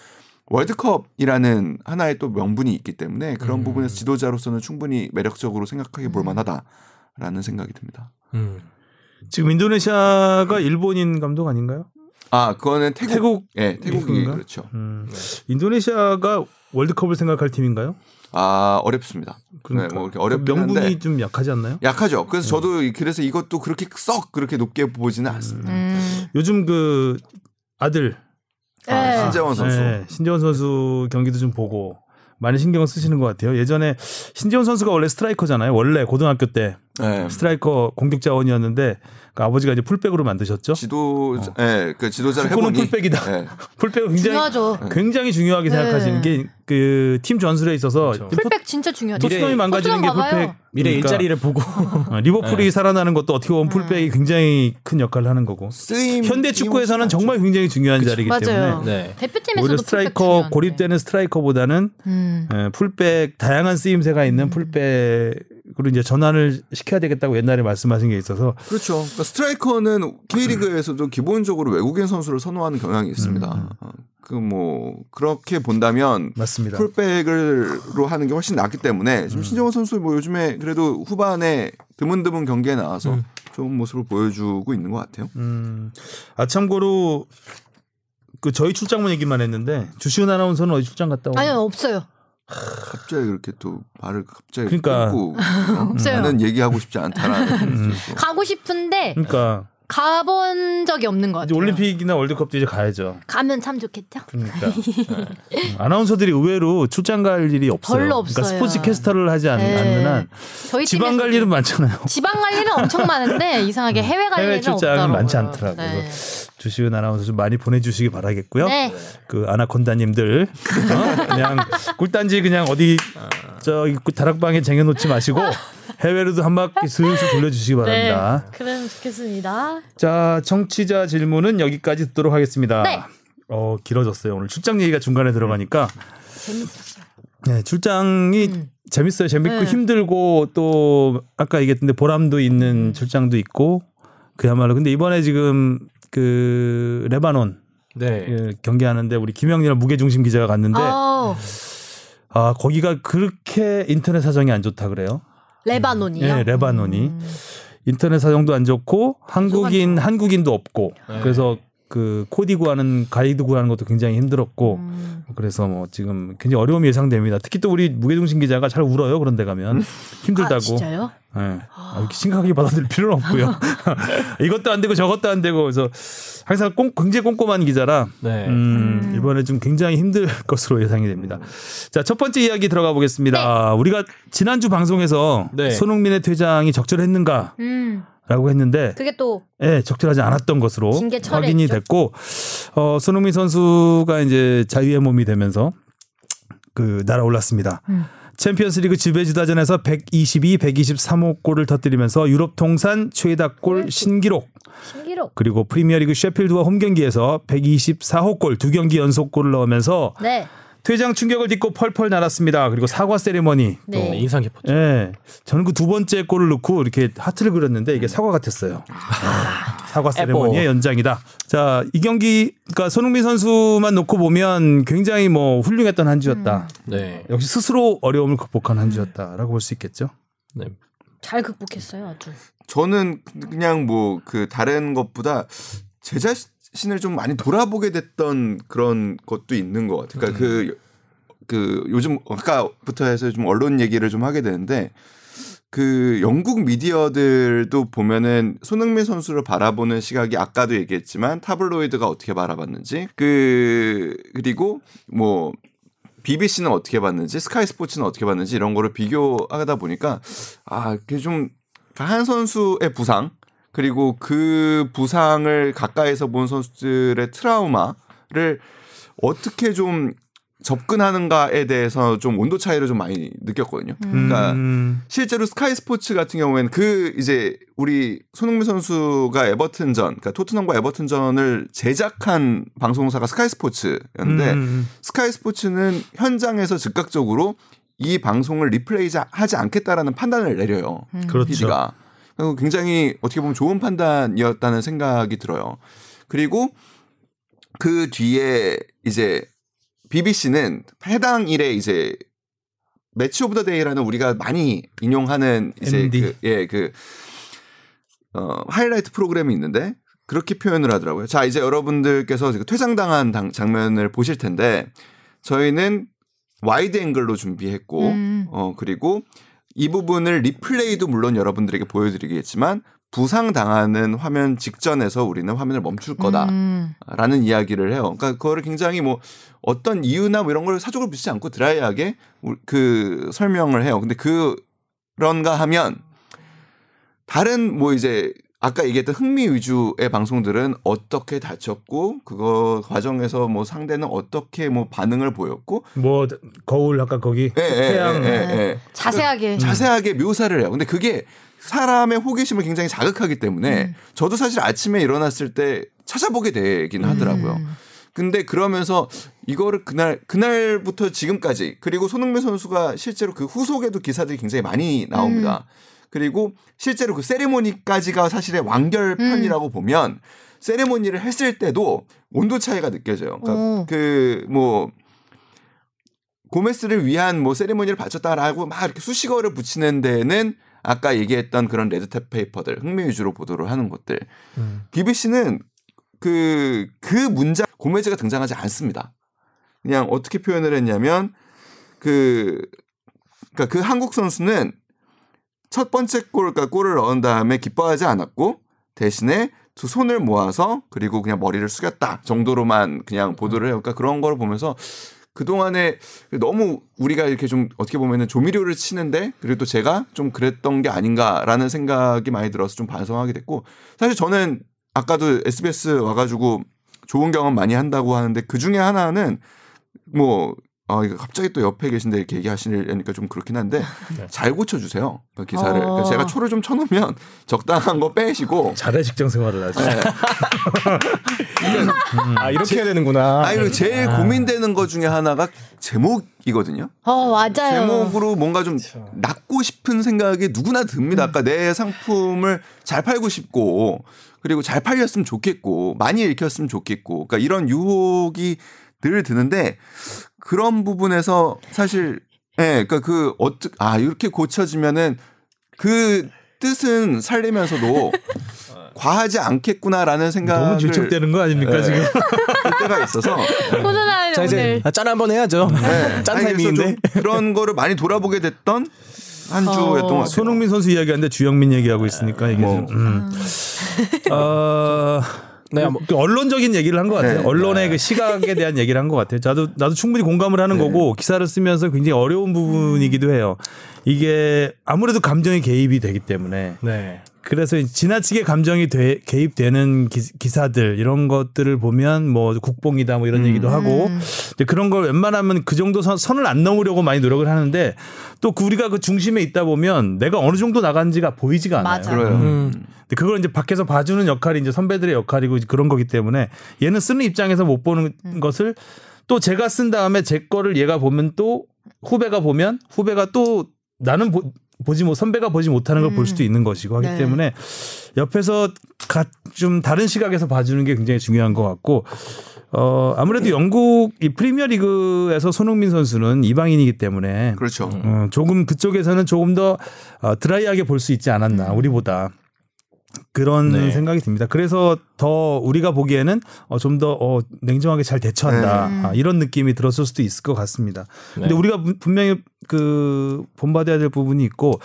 월드컵이라는 하나의 또 명분이 있기 때문에 그런 음. 부분에서 지도자로서는 충분히 매력적으로 생각하게 볼 만하다라는 생각이 듭니다. 음. 지금 인도네시아가 일본인 감독 아닌가요? 아, 그거는 태국, 태국 예, 태국이 태국인가? 그렇죠. 음. 인도네시아가 월드컵을 생각할 팀인가요? 아, 어렵습니다. 그러니까 네, 뭐 이렇게 어렵긴 명분이 한데 좀 약하지 않나요? 약하죠. 그래서 저도 이- 그래서 이것도 그렇게 썩 그렇게 높게 보지는 않습니다. 음. 요즘 그 아들 네. 아, 신재원 선수. 네, 신재원 선수 경기도 좀 보고 많이 신경을 쓰시는 것 같아요. 예전에 신재원 선수가 원래 스트라이커잖아요. 원래 고등학교 때 네. 스트라이커 공격 자원이었는데 그 아버지가 이제 풀백으로 만드셨죠. 지도, 예, 그 지도자를 축구는 해보니 풀백이다. 예. 풀백은 굉장히 중요하죠. 굉장히 중요하게 네. 생각하시는 게 그 팀 전술에 있어서 그렇죠. 풀백 진짜 중요하죠. 토트넘이 망가지는 게 봐봐요. 풀백 미래 그러니까 일자리를 보고 어, 리버풀이 살아나는 것도 어떻게 보면 풀백이 굉장히 큰 역할을 하는 거고 쓰임 현대 축구에서는 정말 굉장히 중요한 자리이기 맞아요. 때문에 네. 대표팀에서도 오히려 풀백 스트라이커. 고립되는 스트라이커보다는 음. 예, 풀백 다양한 쓰임새가 있는 풀백 으로 이제 전환을 시켜야 되겠다고 옛날에 말씀하신 게 있어서 그렇죠. 그러니까 스트라이커는 K리그에서도 기본적으로 외국인 선수를 선호하는 경향이 있습니다. 그뭐 그렇게 본다면 맞습니다. 풀백으로 하는 게 훨씬 낫기 때문에 지금 신정원 선수 뭐 요즘에 그래도 후반에 드문드문 경기에 나와서 좋은 모습을 보여주고 있는 것 같아요. 음, 아 참고로 그 저희 출장만 얘기만 했는데 주시은 아나운서는 어디 출장 갔다 오? 아니요 없어요. 갑자기 그렇게 또 말을 갑자기 그러니까. 끊고. 나는 얘기하고 싶지 않다라는 뜻으로. 가고 싶은데 그러니까 가본 적이 없는 것 이제 같아요. 올림픽이나 월드컵도 이제 가야죠. 가면 참 좋겠죠. 그러니까 음, 아나운서들이 의외로 출장 갈 일이 없어요. 별로 그러니까 없어요. 스포츠 캐스터를 하지 않, 네. 않는 한 저희 지방 갈 일은 많잖아요. 지방 갈 일은 엄청 많은데 이상하게 해외 갈 해외 일은 출장은 없더라고요. 많지 않더라고요. 네. 주시은 아나운서 좀 많이 보내주시기 바라겠고요. 네. 그 아나콘다님들 어? 그냥 꿀단지 그냥 어디 저기 다락방에 쟁여놓지 마시고 해외로도 한 바퀴 슬슬 돌려주시기 바랍니다. 네. 그럼 좋겠습니다. 자 청취자 질문은 여기까지 듣도록 하겠습니다. 네. 어 길어졌어요 오늘 출장 얘기가 중간에 들어가니까 재밌었어요. 네, 출장이 음. 재밌어요. 재밌고 네. 힘들고 또 아까 얘기했던데 보람도 음. 있는 출장도 있고 그야말로 근데 이번에 지금 그 레바논 네. 그 경기하는데 우리 김영렬 무게중심 기자가 갔는데 아우, 아 거기가 그렇게 인터넷 사정이 안 좋다 그래요. 레바논이요. 네, 레바논이 음. 인터넷 사정도 안 좋고 한국인. 한국인도 없고 네. 그래서 그 코디 구하는 가이드 구하는 것도 굉장히 힘들었고 음. 그래서 뭐 지금 굉장히 어려움이 예상됩니다. 특히 또 우리 무게중심 기자가 잘 울어요. 그런 데 가면 힘들다고. 아, 진짜요? 예. 아, 이렇게 심각하게 받아들일 필요는 없고요. 이것도 안 되고 저것도 안 되고 그래서 항상 꼼, 굉장히 꼼꼼한 기자라 네. 음, 음. 이번에 좀 굉장히 힘들 것으로 예상이 됩니다. 자, 첫 번째 이야기 들어가 보겠습니다. 우리가 지난주 방송에서 네. 손흥민의 퇴장이 적절했는가 라고 음. 했는데 그게 또 예, 적절하지 않았던 것으로. 확인이 됐고 어, 손흥민 선수가 이제 자유의 몸이 되면서 그 날아올랐습니다. 음. 챔피언스리그 지배지다전에서 122, 123호 골을 터뜨리면서 유럽 통산 최다 골 신기록 신기록. 그리고 프리미어리그 셰필드와 홈 경기에서 124호 골 두 경기 연속 골을 넣으면서 네. 퇴장 충격을 딛고 펄펄 날았습니다. 그리고 사과 세리머니 또 네. 네, 인상 깊었죠. 예. 저는 그 두 번째 골을 넣고 이렇게 하트를 그렸는데 이게 사과 같았어요. 사과 세레머니의 연장이다. 자, 이 경기 그러니까 손흥민 선수만 놓고 보면 굉장히 뭐 훌륭했던 한 주였다. 네. 역시 스스로 어려움을 극복한 한 주였다라고 볼 수 있겠죠. 네. 잘 극복했어요, 아주. 저는 그냥 뭐 그 다른 것보다 제 자신 을 좀 많이 돌아보게 됐던 그런 것도 있는 것 같아요. 그러니까 그, 그 요즘 아까부터 해서 좀 언론 얘기를 좀 하게 되는데 그 영국 미디어들도 보면은 손흥민 선수를 바라보는 시각이 아까도 얘기했지만 타블로이드가 어떻게 바라봤는지 그 그리고 뭐 BBC는 어떻게 봤는지 스카이 스포츠는 어떻게 봤는지 이런 거를 비교하다 보니까 아 그게 좀 한 선수의 부상 그리고 그 부상을 가까이서 본 선수들의 트라우마를 어떻게 좀 접근하는가에 대해서 좀 온도 차이를 좀 많이 느꼈거든요. 그러니까 음, 실제로 스카이 스포츠 같은 경우에는 그 이제 우리 손흥민 선수가 에버튼전, 그러니까 토트넘과 에버튼전을 제작한 방송사가 스카이 스포츠였는데 음, 스카이 스포츠는 현장에서 즉각적으로 이 방송을 리플레이 하지 않겠다라는 판단을 내려요. 그렇죠. PD가. 굉장히 어떻게 보면 좋은 판단이었다는 생각이 들어요. 그리고 그 뒤에 이제 BBC는 해당 일에 이제 Match of the Day라는 우리가 많이 인용하는 이제. 그, 예, 그, 어, 하이라이트 프로그램이 있는데 그렇게 표현을 하더라고요. 자, 이제 여러분들께서 퇴장당한 당- 장면을 보실 텐데 저희는 wide angle로 준비했고 음. 어 그리고 이 부분을 리플레이도 물론 여러분들에게 보여드리겠지만 부상 당하는 화면 직전에서 우리는 화면을 멈출 거다라는 음. 이야기를 해요. 그러니까 그거를 굉장히 뭐 어떤 이유나 뭐 이런 걸 사족을 붙이지 않고 드라이하게 우- 그 설명을 해요. 근데 그 그런가 하면 다른 뭐 이제 아까 얘기했던 흥미 위주의 방송들은 어떻게 다쳤고 그거 과정에서 뭐 상대는 어떻게 뭐 반응을 보였고 뭐 거울 아까 거기 예, 예, 태양 예, 예, 예. 자세하게. 자세하게 묘사를 해요. 근데 그게 사람의 호기심을 굉장히 자극하기 때문에 음. 저도 사실 아침에 일어났을 때 찾아보게 되긴 하더라고요. 음. 근데 그러면서 이거를 그날 그날부터 지금까지 그리고 손흥민 선수가 실제로 그 후속에도 기사들이 굉장히 많이 나옵니다. 그리고 실제로 그 세레모니까지가 사실의 완결편이라고 보면 세레모니를 했을 때도 온도 차이가 느껴져요. 오. 그러니까 그뭐 고메스를 위한 뭐 세레모니를 바쳤다라고 막 이렇게 수식어를 붙이는 데는 아까 얘기했던 그런 레드탭 페이퍼들 흥미 위주로 보도를 하는 것들 음. BBC는 그, 그 문장, 고메즈가 등장하지 않습니다. 그냥 어떻게 표현을 했냐면, 그, 그니까 그 한국 선수는 첫 번째 골, 그러니까 골을 넣은 다음에 기뻐하지 않았고, 대신에 두 손을 모아서 그리고 그냥 머리를 숙였다 정도로만 그냥 보도를 해요. 그러니까 그런 걸 보면서 그동안에 너무 우리가 이렇게 좀 어떻게 보면은 조미료를 치는데 그리고 또 제가 좀 그랬던 게 아닌가라는 생각이 많이 들어서 좀 반성하게 됐고 사실 저는 아까도 SBS 와가지고 좋은 경험 많이 한다고 하는데 그 중에 하나는 뭐 아, 이거 갑자기 또 옆에 계신데 이렇게 얘기하시니까 좀 그렇긴 한데 네. 잘 고쳐주세요. 그 기사를. 어. 그러니까 제가 초를 좀 쳐놓으면 적당한 거 빼시고 잘해 직장 생활을 하지. 네. 아 이렇게 해야 되는구나. 아니 그리고 제일 고민되는 것 중에 하나가 제목이거든요. 어, 맞아요. 제목으로 뭔가 좀 낳고 싶은 생각이 누구나 듭니다. 아까 내 상품을 잘 팔고 싶고 그리고 잘 팔렸으면 좋겠고 많이 읽혔으면 좋겠고 그러니까 이런 유혹이 늘 드는데 그런 부분에서 사실 예, 그러니까 그 어떻게 아 이렇게 고쳐지면은 그 뜻은 살리면서도 과하지 않겠구나라는 생각을 너무 질척대는 거 아닙니까 네. 지금? 할 때가 있어서 코로나 자 이제 아, 짠 한번 해야죠. 네. 짠 타이밍인데. 좀 그런 거를 많이 돌아보게 됐던 한 주였던 것 같아요. 손흥민 선수 이야기하는데 주영민 얘기하고 있으니까 이게 뭐. 좀. 음. 어, 네, 그- 뭐- 그 언론적인 얘기를 한 것 같아요. 네. 언론의 그 시각에 대한 얘기를 한 것 같아요. 나도 나도 충분히 공감을 하는 거고 기사를 쓰면서 굉장히 어려운 부분이기도 해요. 이게 아무래도 감정이 개입이 되기 때문에 네. 그래서 지나치게 감정이 돼- 개입되는 기, 사들 이런 것들을 보면 뭐 국뽕이다 뭐 이런 얘기도 하고 이제 그런 걸 웬만하면 그 정도 선, 선을 안 넘으려고 많이 노력을 하는데 또그 우리가 그 중심에 있다 보면 내가 어느 정도 나간지가 보이지가 않아요. 맞아. 그래요. 음. 근데 그걸 이제 밖에서 봐주는 역할이 이제 선배들의 역할이고 이제 그런 거기 때문에 얘는 쓰는 입장에서 못 보는 것을 또 제가 쓴 다음에 제 거를 얘가 보면 또 후배가 보면 후배가 또 나는 보, 보지 못 선배가 보지 못하는 걸볼 수도 있는 것이고 하기 네. 때문에 옆에서 가, 좀 다른 시각에서 봐주는 게 굉장히 중요한 것 같고 어 아무래도 영국 이 프리미어 리그에서 손흥민 선수는 이방인이기 때문에 그렇죠. 어, 조금 그쪽에서는 조금 더 어, 드라이하게 볼 수 있지 않았나 우리보다 그런 네. 생각이 듭니다. 그래서 더 우리가 보기에는 어, 좀더 어, 냉정하게 잘 대처한다 네. 아, 이런 느낌이 들었을 수도 있을 것 같습니다. 근데 네. 우리가 분- 분명히 그 본받아야 될 부분이 있고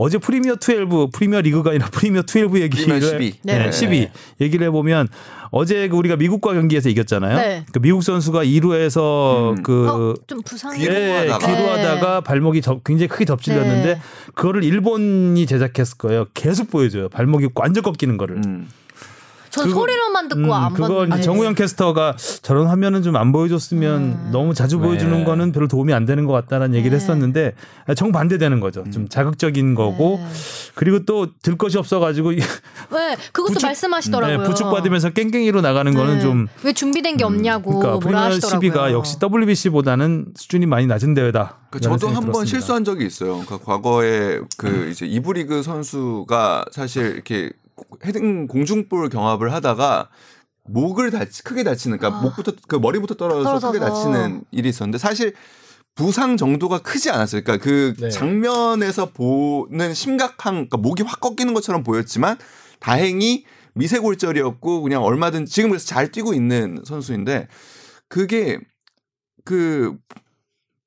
어제 프리미어 12 프리미어 리그가 아니라 프리미어 12 얘기를 프리미어 12. 네, 네. 12 얘기를 해보면 어제 그 우리가 미국과 경기에서 이겼잖아요. 네. 그 미국 선수가 2루에서 음. 그 어, 좀 부상. 귀로 예, 하다가. 귀로하다가 발목이 접- 굉장히 크게 접질렸는데 네. 그거를 일본이 제작했을 거예요. 계속 보여줘요. 발목이 완전 꺾이는 거를. 음. 전 그거- 소리로만 듣고 음, 안 봤는데. 이제 정우영 캐스터가 저런 화면은 좀 안 보여줬으면 음. 너무 자주 네. 보여주는 거는 별로 도움이 안 되는 것 같다라는 얘기를 네. 했었는데 정 반대되는 거죠. 좀 자극적인 거고 네. 그리고 또 들 것이 없어가지고 왜 그것도 부축- 말씀하시더라고요. 네, 부축 받으면서 깽깽이로 나가는 거는 네. 좀왜 준비된 게 없냐고 그러니까 프리미어. 12가 역시 WBC보다는 수준이 많이 낮은 대회다. 그 이런 저도 한 번. 실수한 적이 있어요. 그 과거에 그 이제 이브리그 선수가 사실 이렇게 헤딩 공중볼 경합을 하다가 목을 다치 크게 다치는 그러니까 아. 목부터 그 머리부터 떨어져서 크게 떨어져서. 다치는 일이 있었는데 사실 부상 정도가 크지 않았어요. 그러니까 그 네. 장면에서 보는 심각한 그러니까 목이 확 꺾이는 것처럼 보였지만 다행히 미세골절이었고 그냥 얼마든 지금 그래서 잘 뛰고 있는 선수인데 그게 그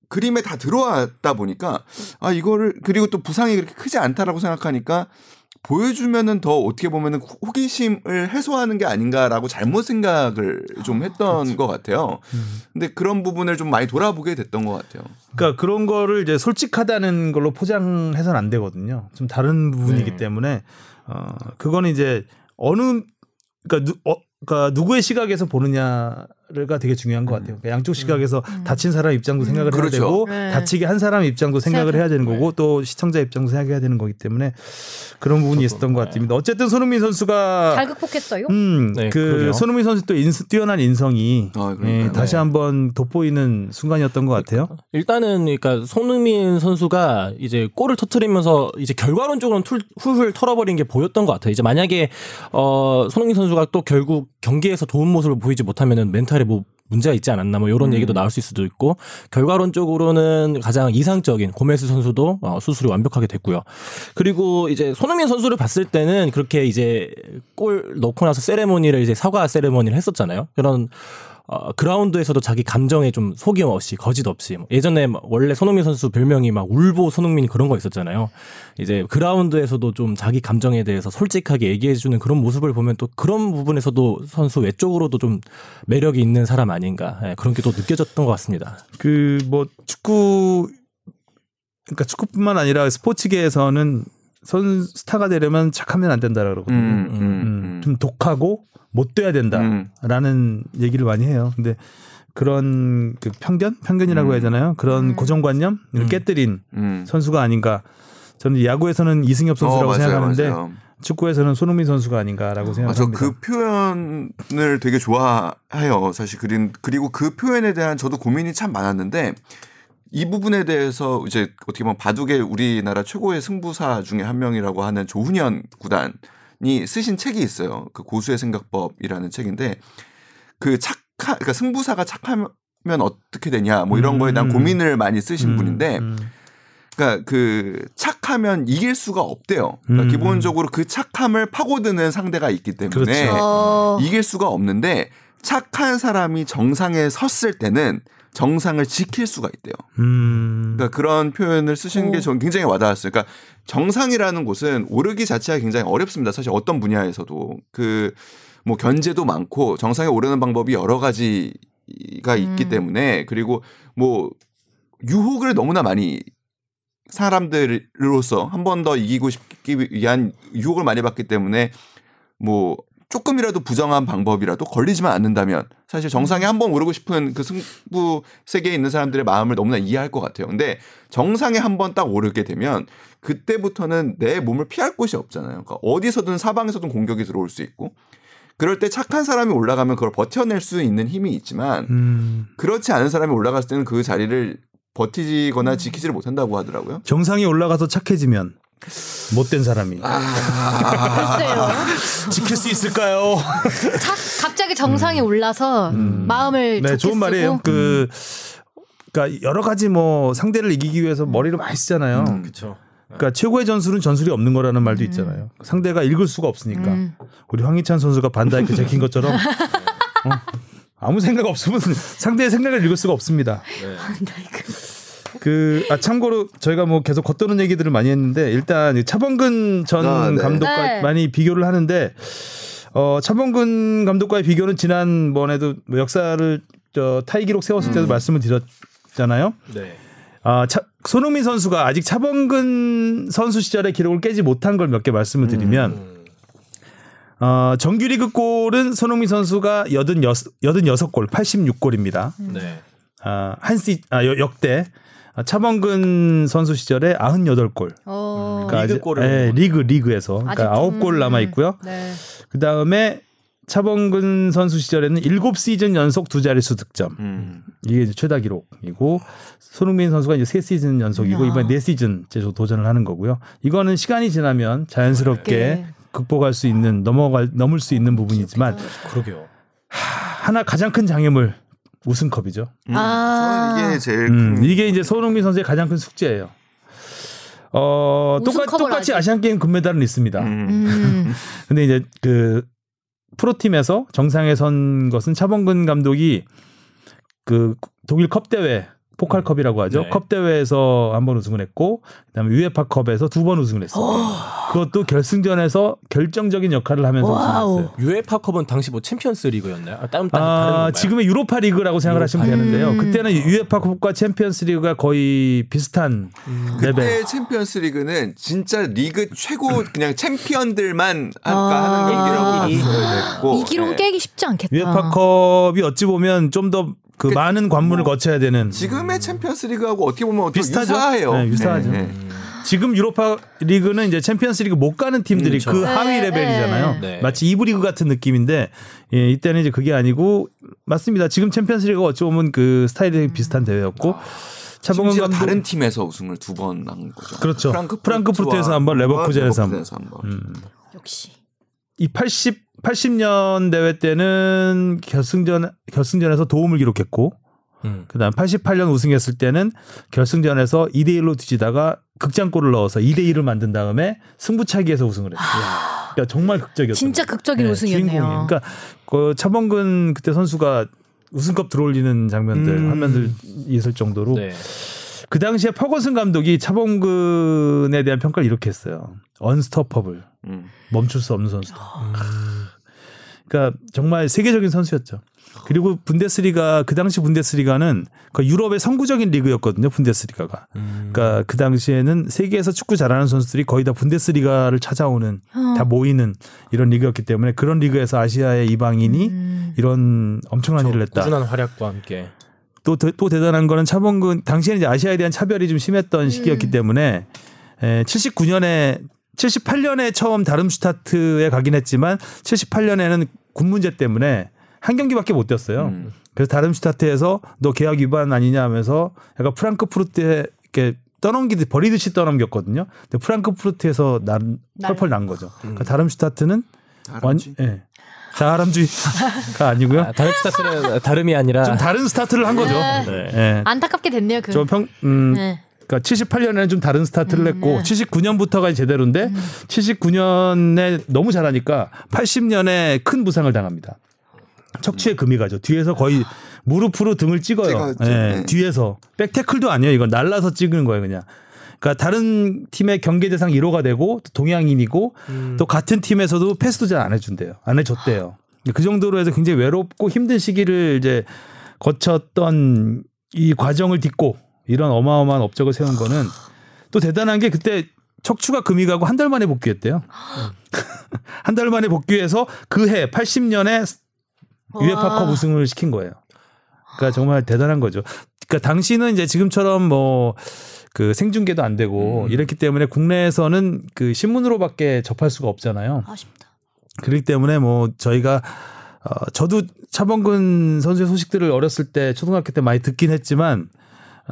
그림에 다 들어왔다 보니까 아 이거를 그리고 또 부상이 그렇게 크지 않다라고 생각하니까 보여주면은 더 어떻게 보면은 호- 호기심을 해소하는 게 아닌가라고 잘못 생각을 좀 했던 것 같아요. 근데 그런 부분을 좀 많이 돌아보게 됐던 것 같아요. 그러니까 그런 거를 이제 솔직하다는 걸로 포장해서는 안 되거든요. 좀 다른 부분이기 네. 때문에 어 그거는 이제 어느 그러니까, 누, 어, 그러니까 누구의 시각에서 보느냐 가 되게 중요한 것 같아요. 그러니까 양쪽 시각에서 다친 사람 입장도 생각을 해야 그렇죠. 되고 네. 다치게 한 사람 입장도 생각을 해야 되는 네. 거고 또 시청자 입장도 생각해야 되는 거기 때문에 그런 부분이 있었던 것 같습니다. 어쨌든 손흥민 선수가 잘 극복했어요. 음, 네, 그 그러게요. 손흥민 선수 또 인스, 뛰어난 인성이 아. 예, 다시 네. 한번 돋보이는 순간이었던 것 같아요. 일단은 그러니까 손흥민 선수가 이제 골을 터트리면서 이제 결과론적으로는 툴, 훌훌 털어버린 게 보였던 것 같아요. 이제 만약에 어 손흥민 선수가 또 결국 경기에서 좋은 모습을 보이지 못하면은 멘탈 에 뭐 문제가 있지 않았나 뭐 이런 얘기도 나올 수 있을 수도 있고 결과론적으로는 가장 이상적인 고메스 선수도 어, 수술이 완벽하게 됐고요. 그리고 이제 손흥민 선수를 봤을 때는 그렇게 이제 골 넣고 나서 세레모니를 이제 사과 세레모니를 했었잖아요. 그런 어, 그라운드에서도 자기 감정에 좀 속임 없이 거짓 없이 뭐 예전에 막 원래 손흥민 선수 별명이 막 울보 손흥민 그런 거 있었잖아요. 이제 그라운드에서도 좀 자기 감정에 대해서 솔직하게 얘기해주는 그런 모습을 보면 또 그런 부분에서도 선수 외적으로도 좀 매력이 있는 사람 아닌가 예, 그런 게 또 느껴졌던 것 같습니다. 그 뭐 축구 그러니까 축구뿐만 아니라 스포츠계에서는 선 스타가 되려면 착하면 안 된다라 그러거든요. 음, 음, 음, 좀 독하고 못 돼야 음. 된다라는 얘기를 많이 해요. 근데 그런 그 편견, 편견이라고 음. 해야 되나요? 그런 음. 고정관념을 음. 깨뜨린 음. 선수가 아닌가. 저는 야구에서는 이승엽 선수라고 어, 맞아요, 생각하는데 맞아요. 축구에서는 손흥민 선수가 아닌가라고 아, 생각합니다. 저그 표현을 되게 좋아해요. 사실 그린 그리고 그 표현에 대한 저도 고민이 참 많았는데 이 부분에 대해서 이제 어떻게 보면 바둑의 우리나라 최고의 승부사 중에 한 명이라고 하는 조훈현 구단이 쓰신 책이 있어요. 그 고수의 생각법이라는 책인데 그 착한 그러니까 승부사가 착하면 어떻게 되냐 뭐 이런 거에 대한 음. 고민을 많이 쓰신 음, 분인데 음. 그러니까 그 착하면 이길 수가 없대요. 그러니까 음. 기본적으로 그 착함을 파고드는 상대가 있기 때문에 그렇죠. 어. 이길 수가 없는데 착한 사람이 정상에 섰을 때는 정상을 지킬 수가 있대요. 음. 그러니까 그런 표현을 쓰시는 게 오. 저는 굉장히 와닿았어요. 그러니까 정상이라는 곳은 오르기 자체가 굉장히 어렵습니다. 사실 어떤 분야에서도 그 뭐 견제도 많고 정상에 오르는 방법이 여러 가지가 있기 음. 때문에 그리고 뭐 유혹을 너무나 많이 사람들로서 한 번 더 이기고 싶기 위한 유혹을 많이 받기 때문에 뭐 조금이라도 부정한 방법이라도 걸리지만 않는다면 사실 정상에 한 번 오르고 싶은 그 승부 세계에 있는 사람들의 마음을 너무나 이해할 것 같아요. 근데 정상에 한 번 딱 오르게 되면 그때부터는 내 몸을 피할 곳이 없잖아요. 그러니까 어디서든 사방에서든 공격이 들어올 수 있고 그럴 때 착한 사람이 올라가면 그걸 버텨낼 수 있는 힘이 있지만 음. 그렇지 않은 사람이 올라갔을 때는 그 자리를 버티거나 지키지를 못한다고 하더라고요. 정상에 올라가서 착해지면 못된 사람이 아. 글쎄요. 지킬 수 있을까요? 착, 갑자기 정상에 올라서 마음을 네, 좋게 좋은 말이에요. 쓰고. 그 그러니까 여러 가지 뭐 상대를 이기기 위해서 머리를 많이 쓰잖아요. 그렇죠. 그러니까 최고의 전술은 전술이 없는 거라는 말도 있잖아요. 상대가 읽을 수가 없으니까. 음. 우리 황희찬 선수가 반다이크 제킨 것처럼 어, 아무 생각 없으면 상대의 생각을 읽을 수가 없습니다. 그, 아, 참고로 저희가 뭐 계속 겉도는 얘기들을 많이 했는데 일단 이 차범근 전 아, 네. 감독과 네. 많이 비교를 하는데 어, 차범근 감독과의 비교는 지난번에도 뭐 역사를 저 타이 기록 세웠을 때도 말씀을 드렸잖아요. 네. 아, 차, 손흥민 선수가 아직 차범근 선수 시절의 기록을 깨지 못한 걸 몇 개 말씀을 드리면 음. 어, 정규리그 골은 손흥민 선수가 86, 86골, 86골입니다. 네. 아, 한 시, 아, 여- 역대. 아, 차범근 선수 시절에 98골. 어. 리그 아직- 골을 예, 리그, 리그에서. 그러니까 아직 좀- 9골 남아 있고요. 네. 그 다음에 차범근 선수 시절에는 7시즌 연속 두 자릿수 득점. 음. 이게 이제 최다 기록이고 손흥민 선수가 이제 세 시즌 연속이고 야. 이번 네 시즌 제조 도전을 하는 거고요. 이거는 시간이 지나면 자연스럽게 네. 극복할 수 있는 넘어갈 넘을 수 있는 부분이지만 그러게요. 하나 가장 큰 장애물 우승컵이죠. 음. 아. 이게 제일 음, 큰 이게 이제 손흥민 선수의 가장 큰 숙제예요. 어, 똑같, 똑같이 아직- 아시안 게임 금메달은 있습니다. 음. 음. 근데 이제 그 프로팀에서 정상에 선 것은 차범근 감독이 그 독일 컵 대회 포칼컵이라고 하죠. 네. 컵 대회에서 한 번 우승을 했고 그다음에 UEFA 컵에서 두 번 우승을 했어요. 그것도 결승전에서 결정적인 역할을 하면서 와우. 우승했어요. UEFA컵은 당시 뭐 챔피언스 리그였나요? 아, 다른 다른 아? 지금의 유로파 리그라고 생각을 하시면 되는데요. 리그. 그때는 UEFA컵과 챔피언스 리그가 거의 비슷한 레벨. 그때 챔피언스 리그는 진짜 리그 최고 그냥 챔피언들만 아까 아. 하는 경기라고. 봤어야 됐고 이 기록은 예. 깨기 쉽지 않겠다. UEFA컵이 어찌 보면 좀더그 그- 많은 관문을 뭐 거쳐야 되는 지금의 챔피언스 리그하고 어떻게 보면 또 비슷하죠. 유사해요. 네, 유사하죠. 네, 네. 지금 유로파 리그는 이제 챔피언스 리그 못 가는 팀들이 음, 그 그렇죠. 하위 네, 레벨이잖아요. 네. 마치 2부 리그 같은 느낌인데 예, 이때는 이제 그게 아니고 맞습니다. 지금 챔피언스 리그가 어찌 보면 그 스타일이 되게 비슷한 대회였고 차범근 심지어 감독 다른 팀에서 우승을 두 번 한 거죠. 그렇죠. 프랑크푸르트와 프랑크푸르트에서 한 번, 레버쿠젠에서 한 번. 한 번. 음. 역시. 이 80, 80년 대회 때는 결승전 결승전에서 도움을 기록했고 음. 그다음 88년 우승했을 때는 결승전에서 2대 1로 뒤지다가 극장골을 넣어서 2대 1을 만든 다음에 승부차기에서 우승을 했어요. 그러니까 정말 극적이었어요. 진짜 극적인 우승이었네요. 그러니까 그 차범근 그때 선수가 우승컵 들어올리는 장면들 음. 화면들 있을 정도로 네. 그 당시에 퍼거슨 감독이 차범근에 대한 평가를 이렇게 했어요. 언스터퍼블 음. 멈출 수 없는 선수다. 그러니까 정말 세계적인 선수였죠. 그리고 분데스리가 그 당시 분데스리가는 그 유럽의 선구적인 리그였거든요. 분데스리가가. 그러니까 그 당시에는 세계에서 축구 잘하는 선수들이 거의 다 분데스리가를 찾아오는 어. 다 모이는 이런 리그였기 때문에 그런 리그에서 아시아의 이방인이 음. 이런 엄청난 일을 했다. 꾸준한 활약과 함께. 또, 더- 또 대단한 거는 차범근 당시에는 이제 아시아에 대한 차별이 좀 심했던 시기였기 음. 때문에 에, 79년에 78년에 처음 다름슈타트에 가긴 했지만 78년에는 군 문제 때문에 한 경기밖에 못 뛰었어요. 음. 그래서 다름슈타트에서 너 계약 위반 아니냐 하면서 약간 프랑크푸르트에 이렇게 떠넘기듯 버리듯이 떠넘겼거든요. 근데 프랑크푸르트에서 난 날- 펄펄 난 거죠. 그러니까 다름슈타트는 완 다른지? 예. 사람주의가 아니고요. 아, 다른 스타트는 다름이 아니라 좀 다른 스타트를 한 거죠. 네. 네. 예. 안타깝게 됐네요. 그. 좀 평, 음, 네. 그러니까 78년에는 좀 다른 스타트를 음, 했고 네. 79년부터가 제대로인데 79년에 너무 잘하니까 80년에 큰 부상을 당합니다. 척추에 금이 가죠. 뒤에서 거의 무릎으로 등을 찍어요. 예, 네. 뒤에서 백태클도 아니에요. 이건 날라서 찍는 거예요, 그냥. 그러니까 다른 팀의 경계 대상 1호가 되고 또 동양인이고 또 같은 팀에서도 패스도 잘 안 해준대요. 안 해줬대요. 그 정도로 해서 굉장히 외롭고 힘든 시기를 이제 거쳤던 이 과정을 딛고 이런 어마어마한 업적을 세운 거는 또 대단한 게 그때 척추가 금이 가고 한 달 만에 복귀했대요. 한 달 만에 복귀해서 그 해 80년에 유에파컵 와. 우승을 시킨 거예요. 그러니까 정말 대단한 거죠. 그러니까 당시는 이제 지금처럼 뭐 그 생중계도 안 되고 이랬기 때문에 국내에서는 그 신문으로밖에 접할 수가 없잖아요. 아쉽다. 그렇기 때문에 뭐 저희가 어 저도 차범근 선수의 소식들을 어렸을 때 초등학교 때 많이 듣긴 했지만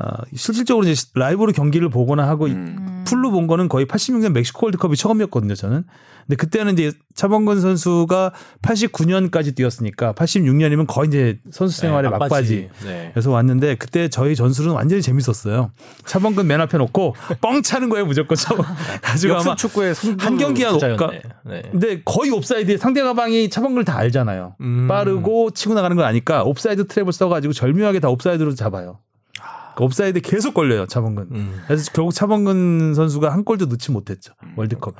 어 실질적으로 이제 라이브로 경기를 보거나 하고 음. 풀로 본 거는 거의 86년 멕시코 월드컵이 처음이었거든요, 저는. 근데 그때는 이제 차범근 선수가 89년까지 뛰었으니까 86년이면 거의 이제 선수 생활의 네, 막바지. 네. 그래서 왔는데 그때 저희 전술은 완전히 재밌었어요. 차범근 맨 앞에 놓고 뻥 차는 거예요, 무조건. 저 가지고 아마 역습 축구의 한 경기야. 녹가- 네. 근데 거의 옵사이드에 상대방이 차범근을 다 알잖아요. 음. 빠르고 치고 나가는 걸 아니까 옵사이드 트랩을 써가지고 절묘하게 다 옵사이드로 잡아요. 그 옵사이드 계속 걸려요 차범근. 음. 그래서 결국 차범근 선수가 한 골도 넣지 못했죠 월드컵에.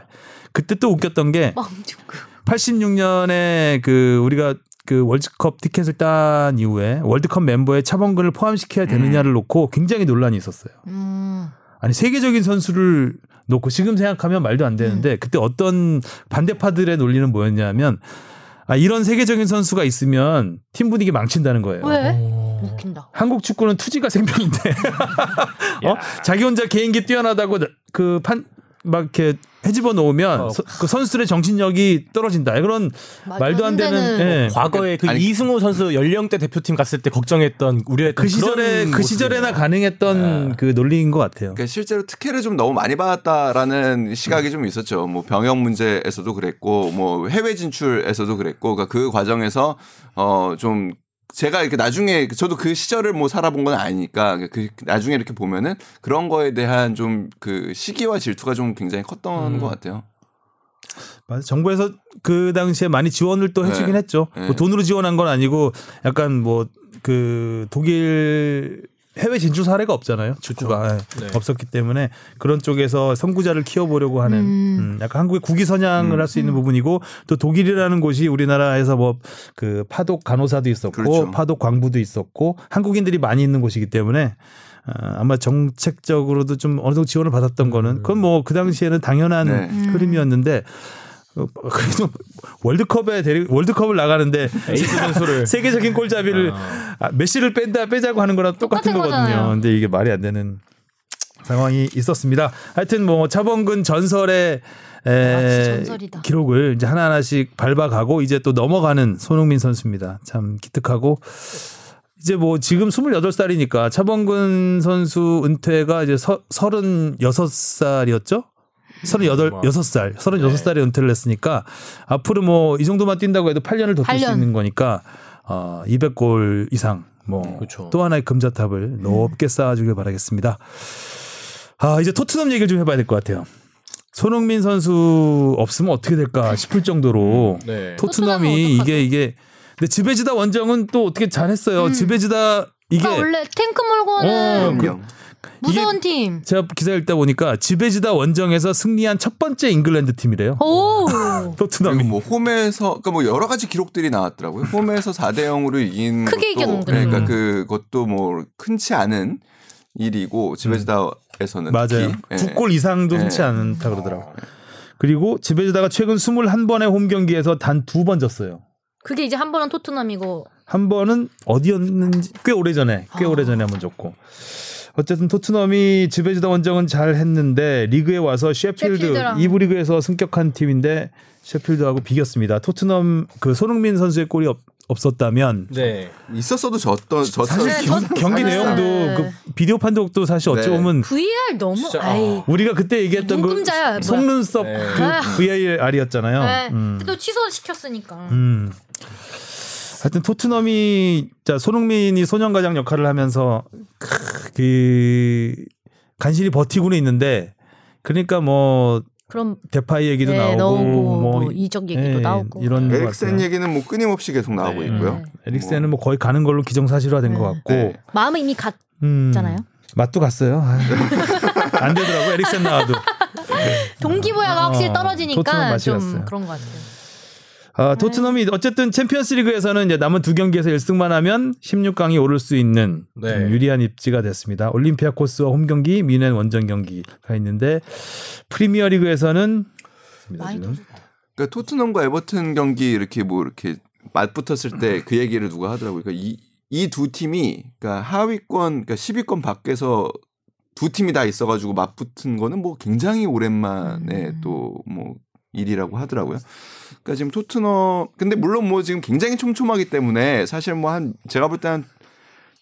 그때 또 웃겼던 게 뻥축구. 86년에 그 우리가 그 월드컵 티켓을 딴 이후에 월드컵 멤버에 차범근을 포함시켜야 되느냐를 놓고 굉장히 논란이 있었어요. 음. 아니 세계적인 선수를 놓고 지금 생각하면 말도 안 되는데 그때 어떤 반대파들의 논리는 뭐였냐면 아 이런 세계적인 선수가 있으면 팀 분위기 망친다는 거예요. 왜? 오. 웃긴다. 한국 축구는 투지가 생명인데 어? 자기 혼자 개인기 뛰어나다고 그 판 막 이렇게 헤집어 놓으면 어. 서- 그 선수들의 정신력이 떨어진다. 그런 말도 안 되는 예. 과거에 그 아니, 이승우 선수 연령대 대표팀 갔을 때 걱정했던 우려했던 그 시절에 그런 그 시절에나 모습이에요. 가능했던 네. 그 논리인 것 같아요. 그러니까 실제로 특혜를 좀 너무 많이 받았다라는 시각이 좀 있었죠. 뭐 병역 문제에서도 그랬고, 뭐 해외 진출에서도 그랬고, 그러니까 그 과정에서 어좀 제가 이렇게 나중에 저도 그 시절을 뭐 살아본 건 아니니까 그 나중에 이렇게 보면은 그런 거에 대한 좀 그 시기와 질투가 좀 굉장히 컸던 음. 것 같아요. 맞아. 정부에서 그 당시에 많이 지원을 또 해주긴 네. 했죠. 네. 뭐 돈으로 지원한 건 아니고 약간 뭐 그 독일 해외 진출 사례가 없잖아요. 축구가 예. 네. 없었기 때문에 그런 쪽에서 선구자를 키워보려고 하는 음. 음, 약간 한국의 국위 선양을 음. 할수 있는 부분이고 또 독일이라는 곳이 우리나라에서 뭐 그 파독 간호사도 있었고 그렇죠. 파독 광부도 있었고 한국인들이 많이 있는 곳이기 때문에 어, 아마 정책적으로도 좀 어느 정도 지원을 받았던 거는 그건 뭐 그 당시에는 당연한 네. 흐름이었는데 어, 그래도 월드컵에 데리 월드컵을 나가는데 에이스 선수를 세계적인 골잡이를 아, 메시를 뺀다 빼자고 하는 거랑 똑같은 똑같은 거거든요. 거잖아요. 근데 이게 말이 안 되는 상황이 있었습니다. 하여튼 뭐 차범근 전설의 에, 아. 기록을 이제 하나하나씩 밟아가고 이제 또 넘어가는 손흥민 선수입니다. 참 기특하고 이제 뭐 지금 28살이니까 차범근 선수 은퇴가 이제 서, 36살이었죠? 38, 와. 6살, 36살에 은퇴를 했으니까 앞으로 뭐 이 정도만 뛴다고 해도 8년을 더 뛸수 8년. 있는 거니까 어 200골 이상 뭐 그렇죠. 또 하나의 금자탑을 높게 쌓아주길 바라겠습니다. 아 이제 토트넘 얘기를 좀 해봐야 될 것 같아요. 손흥민 선수 없으면 어떻게 될까 싶을 정도로 네. 토트넘은 토트넘이? 이게 이게 근데 지베지다 원정은 또 어떻게 잘했어요. 지베지다 이게 그러니까 원래 탱크 몰고는 어, 그-. 무서운 팀. 제가 기사 읽다 보니까 지베지다 원정에서 승리한 첫 번째 잉글랜드 팀이래요. 오. 토트넘이 뭐 홈에서 그러니까 뭐 여러 가지 기록들이 나왔더라고요. 홈에서 4대 0으로 이긴 크게 것도 이겼는데. 그러니까 음. 그것도 뭐 흔치 않은 일이고 지베지다에서는 맞아요. 특히 예. 두골 이상도 예. 흔치 않다 그러더라고. 그리고 지베지다가 최근 21번의 홈 경기에서 단 두 번 졌어요. 그게 이제 한 번은 토트넘이고 한 번은 어디였는지 꽤 오래 전에 꽤 아. 오래 전에 한 번 졌고 어쨌든 토트넘이 지베지다 원정은 잘 했는데 리그에 와서 셰필드 셰필드랑. 이부 리그에서 승격한 팀인데 셰필드하고 비겼습니다. 토트넘 그 손흥민 선수의 골이 없, 없었다면 네. 있었어도 졌던 졌던 사실 네, 경, 졌- 경기. 내용도 네. 그 비디오 판독도 사실 어찌 네. 보면 VAR 너무 진짜, 아이. 우리가 그때 얘기했던 그 뭐야. 속눈썹 네. 그 VAR이었잖아요. 네. 음. 또 취소 시켰으니까. 음. 하여튼 토트넘이 자 손흥민이 소년가장 역할을 하면서 크, 그 간신히 버티고는 있는데 그러니까 뭐 그럼 대파이 얘기도 네, 나오고 나오고 뭐 뭐 이적 얘기도 예, 나오고 이런 것 에릭센 같아요. 얘기는 뭐 끊임없이 계속 나오고 네. 있고요. 에릭센은 뭐 거의 가는 걸로 기정사실화된 것 네. 같고 네. 마음은 이미 음, 갔잖아요. 맛도 갔어요. 아유. 안 되더라고 에릭센 나와도. 동기부여가 확실히 어, 토트넘 떨어지니까 좀 갔어요. 그런 것 같아요. 아, 토트넘이 어쨌든 챔피언스리그에서는 이제 남은 두 경기에서 1승만 하면 16강이 오를 수 있는 네. 좀 유리한 입지가 됐습니다. 올림피아 코스와 홈 경기, 미넨 원정 경기가 있는데 프리미어리그에서는. 그러니까 토트넘과 에버튼 경기 이렇게 뭐 이렇게 맞붙었을 때 그 얘기를 누가 하더라고요. 그러니까 이 이 두 팀이 그러니까 하위권 그러니까 10위권 밖에서 두 팀이 다 있어가지고 맞붙은 거는 뭐 굉장히 오랜만에 음. 또뭐 일이라고 하더라고요. 그러니까 지금 토트넘 근데 물론 뭐 지금 굉장히 촘촘하기 때문에 사실 뭐 한 제가 볼때한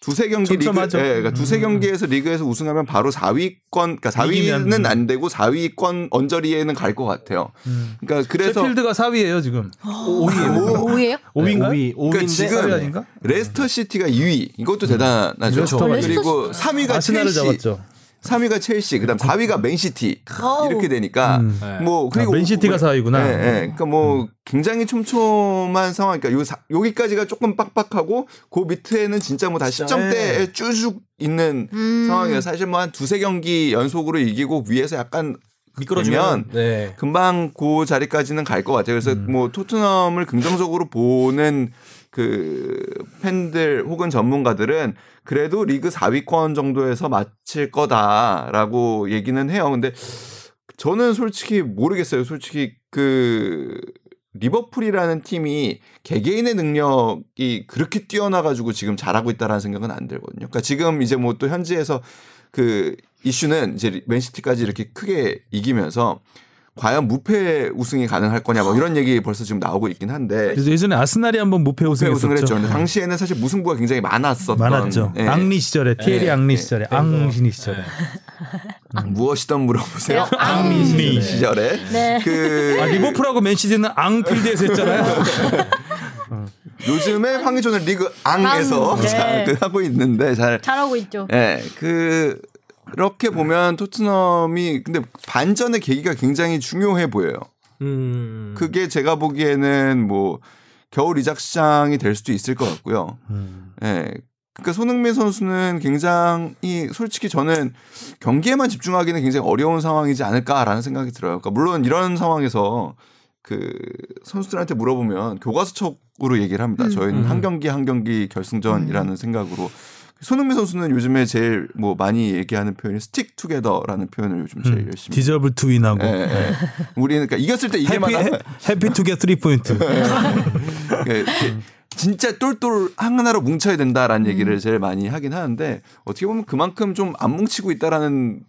두세 경기 리그, 촘촘하죠. 예, 그러니까 두세 음. 경기에서 리그에서 우승하면 바로 4위권, 그러니까 4위는 이기면, 음. 안 되고 4위권 언저리에는 갈 것 같아요. 음. 그러니까 그래서 셰필드가 4위예요 지금. 5위, 오예요? 5위인가? 5위, 5위인데 그러니까 지금 4위 아닌가? 레스터 시티가 2위. 이것도 대단하죠. 레스터 그리고 3위가 아스날을 첼시, 잡았죠. 3위가 첼시, 그다음 4위가 맨시티. 이렇게 되니까 음. 네. 뭐 그리고 아, 맨시티가 4위구나. 예, 예. 그러니까 뭐 굉장히 촘촘한 상황. 그러니까 요 사- 여기까지가 조금 빡빡하고 그 밑에는 진짜 뭐 다 10점대에 쭈죽 있는 음. 상황이에요. 사실 뭐 한 두세 경기 연속으로 이기고 위에서 약간 미끄러지면 네. 금방 그 자리까지는 갈 것 같아요. 그래서 음. 뭐 토트넘을 긍정적으로 보는 그 팬들 혹은 전문가들은 그래도 리그 4위권 정도에서 마칠 거다라고 얘기는 해요. 근데 저는 솔직히 모르겠어요. 솔직히 그 리버풀이라는 팀이 개개인의 능력이 그렇게 뛰어나가지고 지금 잘하고 있다라는 생각은 안 들거든요. 그러니까 지금 이제 뭐 또 현지에서 그 이슈는 이제 맨시티까지 이렇게 크게 이기면서 과연 무패 우승이 가능할 거냐 뭐 이런 얘기 벌써 지금 나오고 있긴 한데 그래서 예전에 아스날이 한번 무패. 우승을 했죠. 근데 당시에는 사실 무승부가 굉장히 많았었던 많았죠. 예. 앙리 시절에 티에리 예, 앙리 예. 시절에 앙신이 시절에 무엇이든 물어보세요. 네, 앙리 시절에 네. 그 아, 리버풀하고 맨시티는 앙필드에서 했잖아요. 요즘에 황희조는 리그 앙에서 앙, 네. 잘그 하고 있는데 잘 잘하고 있죠. 예, 그 그렇게 보면 토트넘이 근데 반전의 계기가 굉장히 중요해 보여요. 음. 그게 제가 보기에는 뭐 겨울 이적 시장이 될 수도 있을 것 같고요. 음. 예. 그러니까 손흥민 선수는 굉장히 솔직히 저는 경기에만 집중하기는 굉장히 어려운 상황이지 않을까라는 생각이 들어요. 그러니까 물론 이런 상황에서 그 선수들한테 물어보면 교과서적으로 얘기를 합니다. 음. 저희는 음. 한 경기 한 경기 결승전이라는 생각으로 손흥민 선수는 요즘에 제일 뭐 많이 얘기하는 표현이 stick together라는 표현을 요즘 제일 열심히 deserve to win하고 예, 예. 우리는 그러니까 이겼을 때 이게만 해피 해피 투겟 3포인트. 진짜 똘똘 하나로 뭉쳐야 된다라는 얘기를 제일 많이 하긴 하는데 어떻게 보면 그만큼 좀 안 뭉치고 있다라는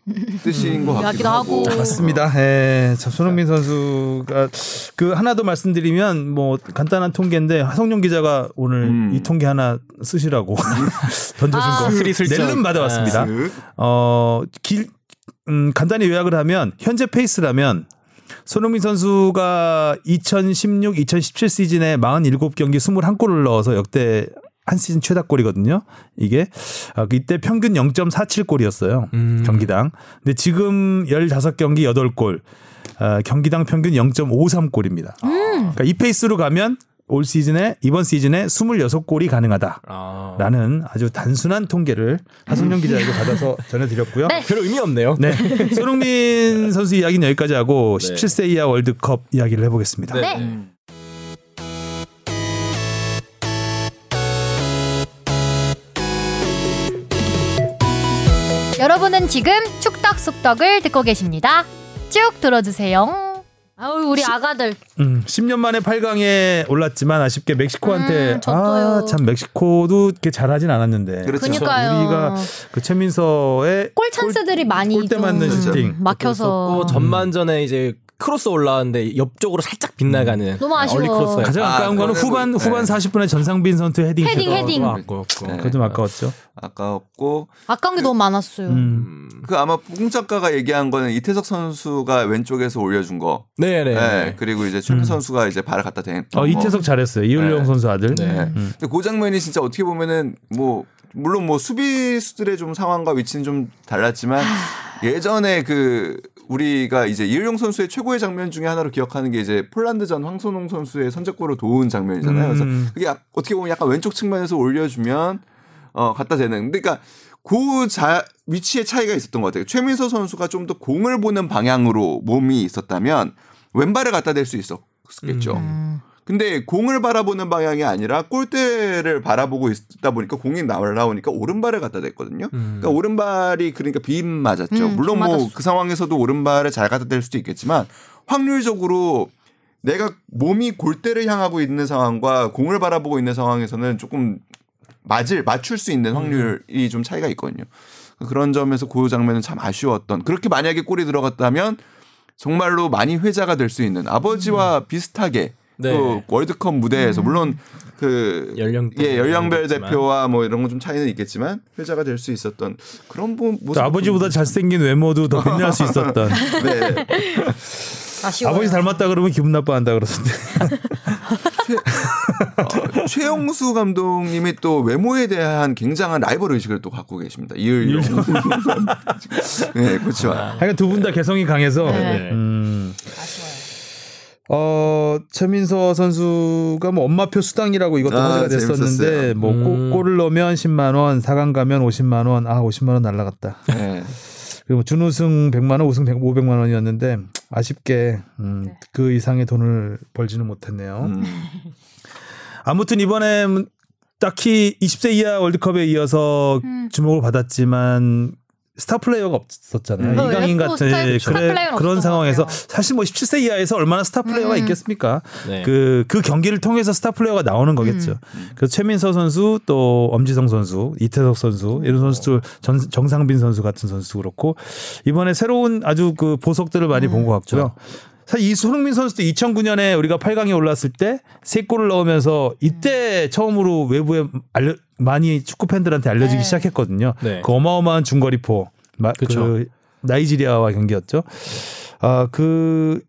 뜻인 것 같기도 같기도 하고. 하고. 맞습니다. 예. 참 손흥민 선수가 그 하나 더 말씀드리면 뭐 간단한 통계인데 하성룡 기자가 오늘 음. 이 통계 하나 쓰시라고 던져준 아. 거 스리슬쩍. 낼름 받아왔습니다. 그 어, 길, 음, 간단히 요약을 하면 현재 페이스라면 손흥민 선수가 2016, 2017 시즌에 47경기 21골을 넣어서 역대 한 시즌 최다골이거든요. 이게 아, 이때 평균 0.47골이었어요. 음. 경기당. 근데 지금 15경기 8골. 아, 경기당 평균 0.53골입니다. 그러니까 이 페이스로 가면 올 시즌에 이번 시즌에 26골이 가능하다. 아. 라는 아 주 단순한 통계를 하성룡 기자에게 받아서 전해드렸고요. 네. 별 의미 없네요. 네. 손흥민 선수 이야기는 여기까지 하고 네. 17세 이하 월드컵 이야기를 해보겠습니다. 네. 네. 여러분은 지금 축덕 속덕을 듣고 계십니다. 쭉 들어주세요. 아우 우리 아가들 음, 10년 만에 8강에 올랐지만 아쉽게 멕시코한테 음. 아 참 멕시코도 이렇게 잘하진 않았는데 그렇죠. 그니까요. 우리가 그 최민서의 골 찬스들이 많이 골대 좀 맞는 슈팅 막혀서 고 전반전에 이제 크로스 올라왔는데 옆쪽으로 살짝 빗나가는 너무 아쉬워. early cross 가장 아, 아까운 거는 그거는 후반 뭐, 후반 네. 40분에 정상빈 선수 헤딩 헤딩, 헤딩. 아깝고 네. 그거 좀 아까웠죠. 아까웠고 아까운 게 너무 많았어요. 음. 그 아마 뽕 작가가 얘기한 거는 이태석 선수가 왼쪽에서 올려준 거. 네네. 네. 그리고 이제 최민 음. 선수가 이제 발을 갖다 댄. 어, 이태석 잘했어요. 이율령 네. 선수 아들. 네. 음. 근데 그 장면이 진짜 어떻게 보면은 뭐 물론 뭐 수비수들의 좀 상황과 위치는 좀 달랐지만 예전에 그 우리가 이제 이일용 선수의 최고의 장면 중에 하나로 기억하는 게 이제 폴란드전 황선홍 선수의 선제골을 도운 장면이잖아요. 그래서 음. 그게 약- 어떻게 보면 약간 왼쪽 측면에서 올려주면 어 갖다 대는. 그러니까 그자 위치의 차이가 있었던 것 같아요. 최민서 선수가 좀 더 공을 보는 방향으로 몸이 있었다면 왼발을 갖다 댈 수 있었겠죠. 음. 근데 공을 바라보는 방향이 아니라 골대를 바라보고 있다 보니까 공이 날아오니까 오른발을 갖다 댔거든요. 그러니까 오른발이 그러니까 빗 맞았죠. 음, 물론 좀 뭐. 그 상황에서도 오른발을 잘 갖다 댈 수도 있겠지만 확률적으로 내가 몸이 골대를 향하고 있는 상황과 공을 바라보고 있는 상황에서는 조금 맞을 맞출 수 있는 확률이 좀 차이가 있거든요. 그런 점에서 그 장면은 참 아쉬웠던. 그렇게 만약에 골이 들어갔다면 정말로 많이 회자가 될 수 있는 아버지와 비슷하게 네. 또 월드컵 무대에서 물론 그 연령대 예 연령별. 대표와 뭐 이런 건 좀 차이는 있겠지만 회자가 될 수 있었던 그런 부- 모습 또 아버지보다 잘생긴 외모도 더 빛날 수 있었던. 네. 아쉬워요. 아버지 닮았다 그러면 기분 나빠한다 그러던데. 어, 최영수 감독님이 또 외모에 대한 굉장한 라이벌 의식을 또 갖고 계십니다. 이을용. 네, 그렇죠. 하여간 두 분 다 개성이 강해서. 네. 음. 아쉬워요. 어 최민서 선수가 뭐 엄마표 수당이라고 이것도 아, 화제가 됐었는데 재밌었어요. 뭐 음. 골- 골을 넣으면 10만 원, 4강 가면 50만 원. 아 50만 원 날라갔다. 네. 그리고 준우승 100만 원, 우승 100, 500만 원이었는데 아쉽게 음, 네. 그 이상의 돈을 벌지는 못했네요. 음. 아무튼 이번에 딱히 20세 이하 월드컵에 이어서 음. 주목을 받았지만 스타 플레이어가 없었잖아요. 음. 어, 이강인 같은 스타일 예, 스타 그래, 그런 상황에서. 사실 뭐 17세 이하에서 얼마나 스타 플레이어가 음. 있겠습니까? 네. 그, 그 경기를 통해서 스타 플레이어가 나오는 거겠죠. 음. 그래서 최민서 선수 또 엄지성 선수, 이태석 선수 이런 선수들 전, 정상빈 선수 같은 선수도 그렇고 이번에 새로운 아주 그 보석들을 많이 본 것 같고요. 사실 이 손흥민 선수도 2009년에 우리가 8강에 올랐을 때 세 골을 넣으면서 이때 처음으로 외부에 알려, 많이 축구 팬들한테 알려지기 네. 시작했거든요. 네. 그 어마어마한 중거리포, 마- 그쵸. 그 나이지리아와 경기였죠. 아, 그,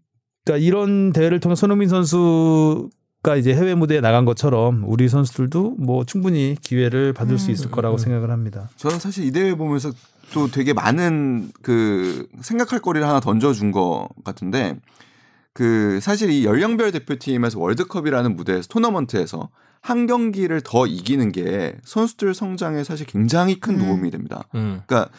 그러니까 이런 대회를 통해 손흥민 선수 가 이제 해외 무대에 나간 것처럼 우리 선수들도 뭐 충분히 기회를 받을 수 있을 거라고 생각을 합니다. 저는 사실 이 대회 보면서 또 되게 많은 그 생각할 거리를 하나 던져준 것 같은데 그 사실 이 연령별 대표팀에서 월드컵이라는 무대에서 토너먼트에서 한 경기를 더 이기는 게 선수들 성장에 사실 굉장히 큰 음. 도움이 됩니다. 음. 그러니까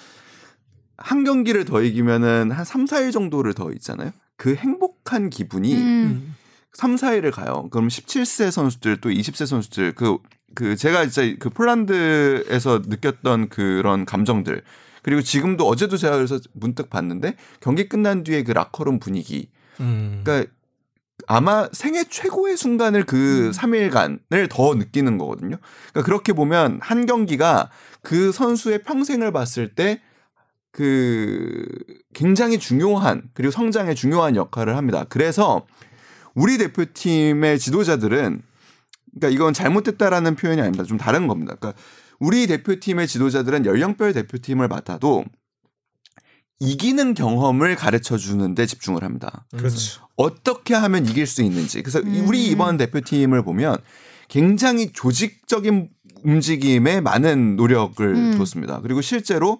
한 경기를 더 이기면은 한 3, 4일 정도를 더 있잖아요. 그 행복한 기분이 음. 3, 4일을 가요. 그럼 17세 선수들 또 20세 선수들 그, 그 제가 진짜 그 폴란드에서 느꼈던 그런 감정들 그리고 지금도 어제도 제가 그래서 문득 봤는데 경기 끝난 뒤에 그 라커룸 분위기 음. 그러니까 아마 생애 최고의 순간을 그 음. 3일간을 더 느끼는 거거든요. 그러니까 그렇게 보면 한 경기가 그 선수의 평생을 봤을 때 그 굉장히 중요한 그리고 성장에 중요한 역할을 합니다. 그래서 우리 대표팀의 지도자들은 그러니까 이건 잘못됐다라는 표현이 아닙니다. 좀 다른 겁니다. 그러니까 우리 대표팀의 지도자들은 연령별 대표팀을 맡아도 이기는 경험을 가르쳐 주는데 집중을 합니다. 그렇죠. 어떻게 하면 이길 수 있는지. 그래서 음. 우리 이번 대표팀을 보면 굉장히 조직적인 움직임에 많은 노력을 음. 뒀습니다. 그리고 실제로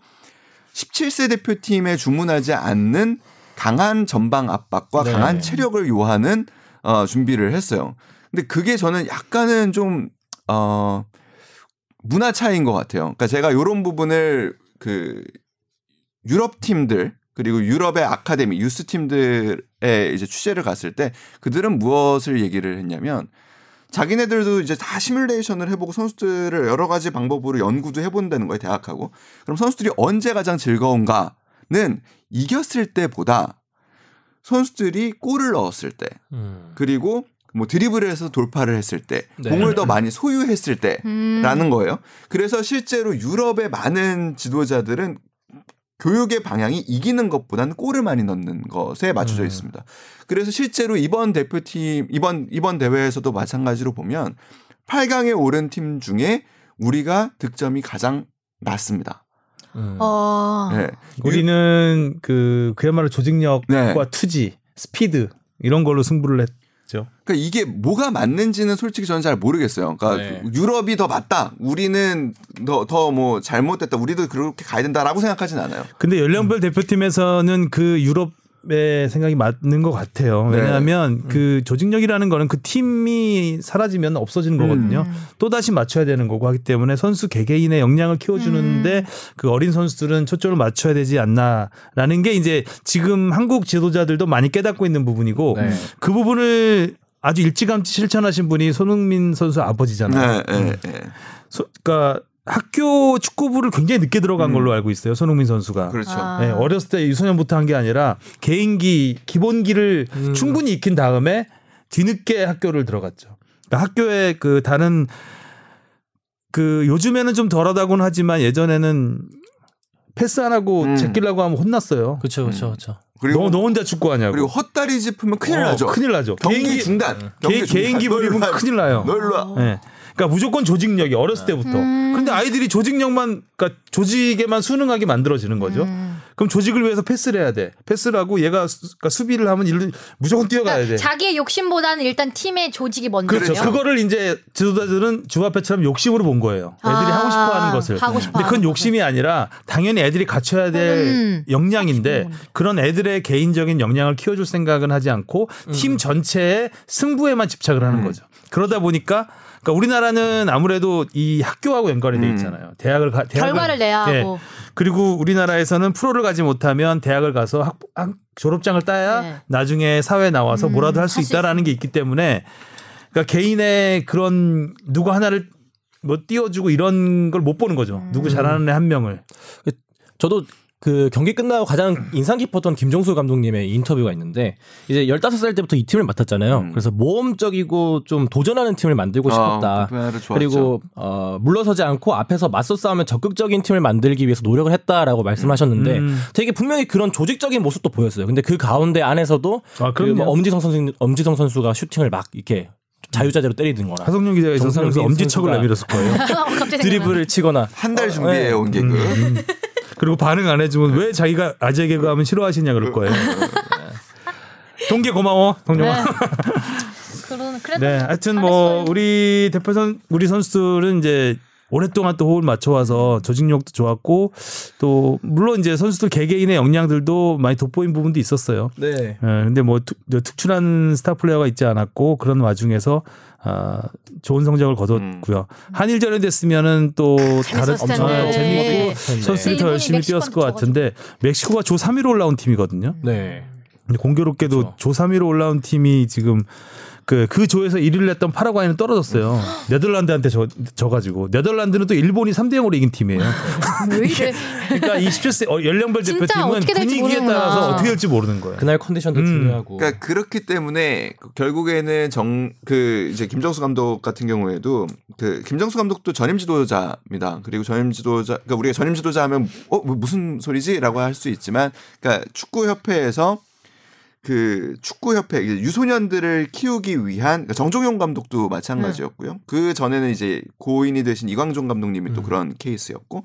17세 대표팀에 주문하지 않는 강한 전방 압박과 네. 강한 체력을 요하는 어, 준비를 했어요. 근데 그게 저는 약간은 좀 어, 문화 차이인 것 같아요. 그러니까 제가 이런 부분을 그 유럽 팀들 그리고 유럽의 아카데미 유스 팀들에 이제 취재를 갔을 때 그들은 무엇을 얘기를 했냐면 자기네들도 이제 다 시뮬레이션을 해보고 선수들을 여러 가지 방법으로 연구도 해본다는 거예요 대학하고 그럼 선수들이 언제 가장 즐거운가는 이겼을 때보다 선수들이 골을 넣었을 때 음. 그리고 뭐 드리블을 해서 돌파를 했을 때 네. 공을 더 많이 소유했을 때 음. 라는 거예요. 그래서 실제로 유럽의 많은 지도자들은 교육의 방향이 이기는 것보다는 골을 많이 넣는 것에 맞춰져 음. 있습니다. 그래서 실제로 이번 대표팀 이번 이번 대회에서도 마찬가지로 보면 8강에 오른 팀 중에 우리가 득점이 가장 낮습니다. 음. 어. 네. 우리는 그 그야말로 조직력과 네. 투지, 스피드 이런 걸로 승부를 있죠. 그러니까 이게 뭐가 맞는지는 솔직히 저는 잘 모르겠어요. 그러니까 네. 유럽이 더 맞다. 우리는 더 더 뭐 잘못됐다. 우리도 그렇게 가야 된다라고 생각하진 않아요. 근데 연령별 대표팀에서는 그 유럽 의 생각이 맞는 것 같아요. 네. 왜냐하면 그 조직력이라는 거는 그 팀이 사라지면 없어지는 거거든요. 또 다시 맞춰야 되는 거고 하기 때문에 선수 개개인의 역량을 키워주는데 그 어린 선수들은 초점을 맞춰야 되지 않나라는 게 이제 지금 한국 지도자들도 많이 깨닫고 있는 부분이고 네. 그 부분을 아주 일찌감치 실천하신 분이 손흥민 선수 아버지잖아요. 네, 네, 네. 소- 그러니까 학교 축구부를 굉장히 늦게 들어간 걸로 알고 있어요. 손흥민 선수가. 그렇죠. 아. 네, 어렸을 때 유소년부터 한 게 아니라 개인기 기본기를 충분히 익힌 다음에 뒤늦게 학교를 들어갔죠. 그러니까 학교에 그 다른 그 요즘에는 좀 덜하다고는 하지만 예전에는 패스 안 하고 음. 제끼려고 하면 혼났어요. 그렇죠, 그렇죠, 그렇죠. 그리고 너, 너 혼자 축구하냐고. 그리고 헛다리 짚으면 큰일 어, 나죠. 큰일 나죠. 경기 개인기- 중단. 개, 경기 중단. 개인기 와. 큰일 나요. 와. 네. 그러니까 무조건 조직력이 어렸을 때부터. 음. 근데 아이들이 조직력만 그러니까 조직에만 순응하게 만들어지는 거죠. 음. 그럼 조직을 위해서 패스를 해야 돼. 패스를 하고 얘가 수, 그러니까 수비를 하면 일로 무조건 뛰어가야 돼. 그러니까 자기의 욕심보다는 일단 팀의 조직이 먼저요. 그렇죠. 그거를 이제 지도자들은 주바페처럼 욕심으로 본 거예요. 애들이 아, 하고 싶어 하는 것을. 하고 싶어 근데 그건 욕심이 아니라 당연히 애들이 갖춰야 될 음. 역량인데 그런 애들의 개인적인 역량을 키워줄 생각은 하지 않고 팀 전체의 승부에만 집착을 하는 거죠. 그러다 보니까 그러니까 우리나라는 아무래도 이 학교하고 연관이 돼 있잖아요. 대학을 가, 대학을 결과를 내야 예. 하고. 그리고 우리나라에서는 프로를 가지 못하면 대학을 가서 학, 학- 졸업장을 따야 네. 나중에 사회에 나와서 음, 뭐라도 할수 할수 있다라는 게 있기 때문에 그러니까 개인의 그런 누구 하나를 뭐 띄워주고 이런 걸 못 보는 거죠. 음. 누구 잘하는 애 한 명을. 저도 그 경기 끝나고 가장 인상 깊었던 김종수 감독님의 인터뷰가 있는데 이제 15살 때부터 이 팀을 맡았잖아요. 음. 그래서 모험적이고 좀 도전하는 팀을 만들고 싶었다. 어, 그. 그리고 어, 물러서지 않고 앞에서 맞서 싸우면 적극적인 팀을 만들기 위해서 노력을 했다라고 말씀하셨는데 음. 되게 분명히 그런 조직적인 모습도 보였어요. 근데 그 가운데 안에서도 아, 그 엄지성 선수 엄지성 선수가 슈팅을 막 이렇게 자유자재로 때리는 거나 하성룡 기자가 그래서 엄지척을 내밀었을 거예요. 드리블을 치거나 한달 어, 준비해 네. 온 개그. 그리고 반응 안 해주면 왜 자기가 아재 개그 하면 싫어하시냐 그럴 거예요. 동계 고마워, 동료아. 네. 네, 하여튼 뭐. 우리 대표 선 우리 선수들은 이제 오랫동안 또 호흡을 맞춰와서 조직력도 좋았고 또 물론 이제 선수들 개개인의 역량들도 많이 돋보인 부분도 있었어요. 네. 예, 근데 뭐 특, 특출한 스타 플레이어가 있지 않았고 그런 와중에서 아, 좋은 성적을 거뒀고요. 한일전이 됐으면은 또 다른 재밌었을 엄청 텐데. 재밌고 네. 선수들이 더 열심히 멕시코한테 뛰었을 것 같은데 멕시코가 조 3위로 올라온 팀이거든요. 네. 근데 공교롭게도 그렇죠. 조 3위로 올라온 팀이 지금 그, 그 조에서 1위를 했던 파라과이는 떨어졌어요. 네덜란드한테 져, 져가지고. 네덜란드는 또 일본이 3대 0으로 이긴 팀이에요. 왜 이래? 그러니까 이 17세 어, 연령별 대표팀은 분위기에 모르는구나. 따라서 어떻게 될지 모르는 거예요. 그날 컨디션도 음. 중요하고. 그러니까 그렇기 때문에 결국에는 정 그 이제 김정수 감독 같은 경우에도 그 김정수 감독도 전임 지도자입니다. 그리고 전임 지도자 그러니까 우리가 전임 지도자 하면 어뭐 무슨 소리지 라고 할 수 있지만 그러니까 축구 협회에서 그 축구 협회 유소년들을 키우기 위한 그러니까 정종용 감독도 마찬가지였고요. 그 전에는 이제 고인이 되신 이광종 감독님이 또 그런 케이스였고,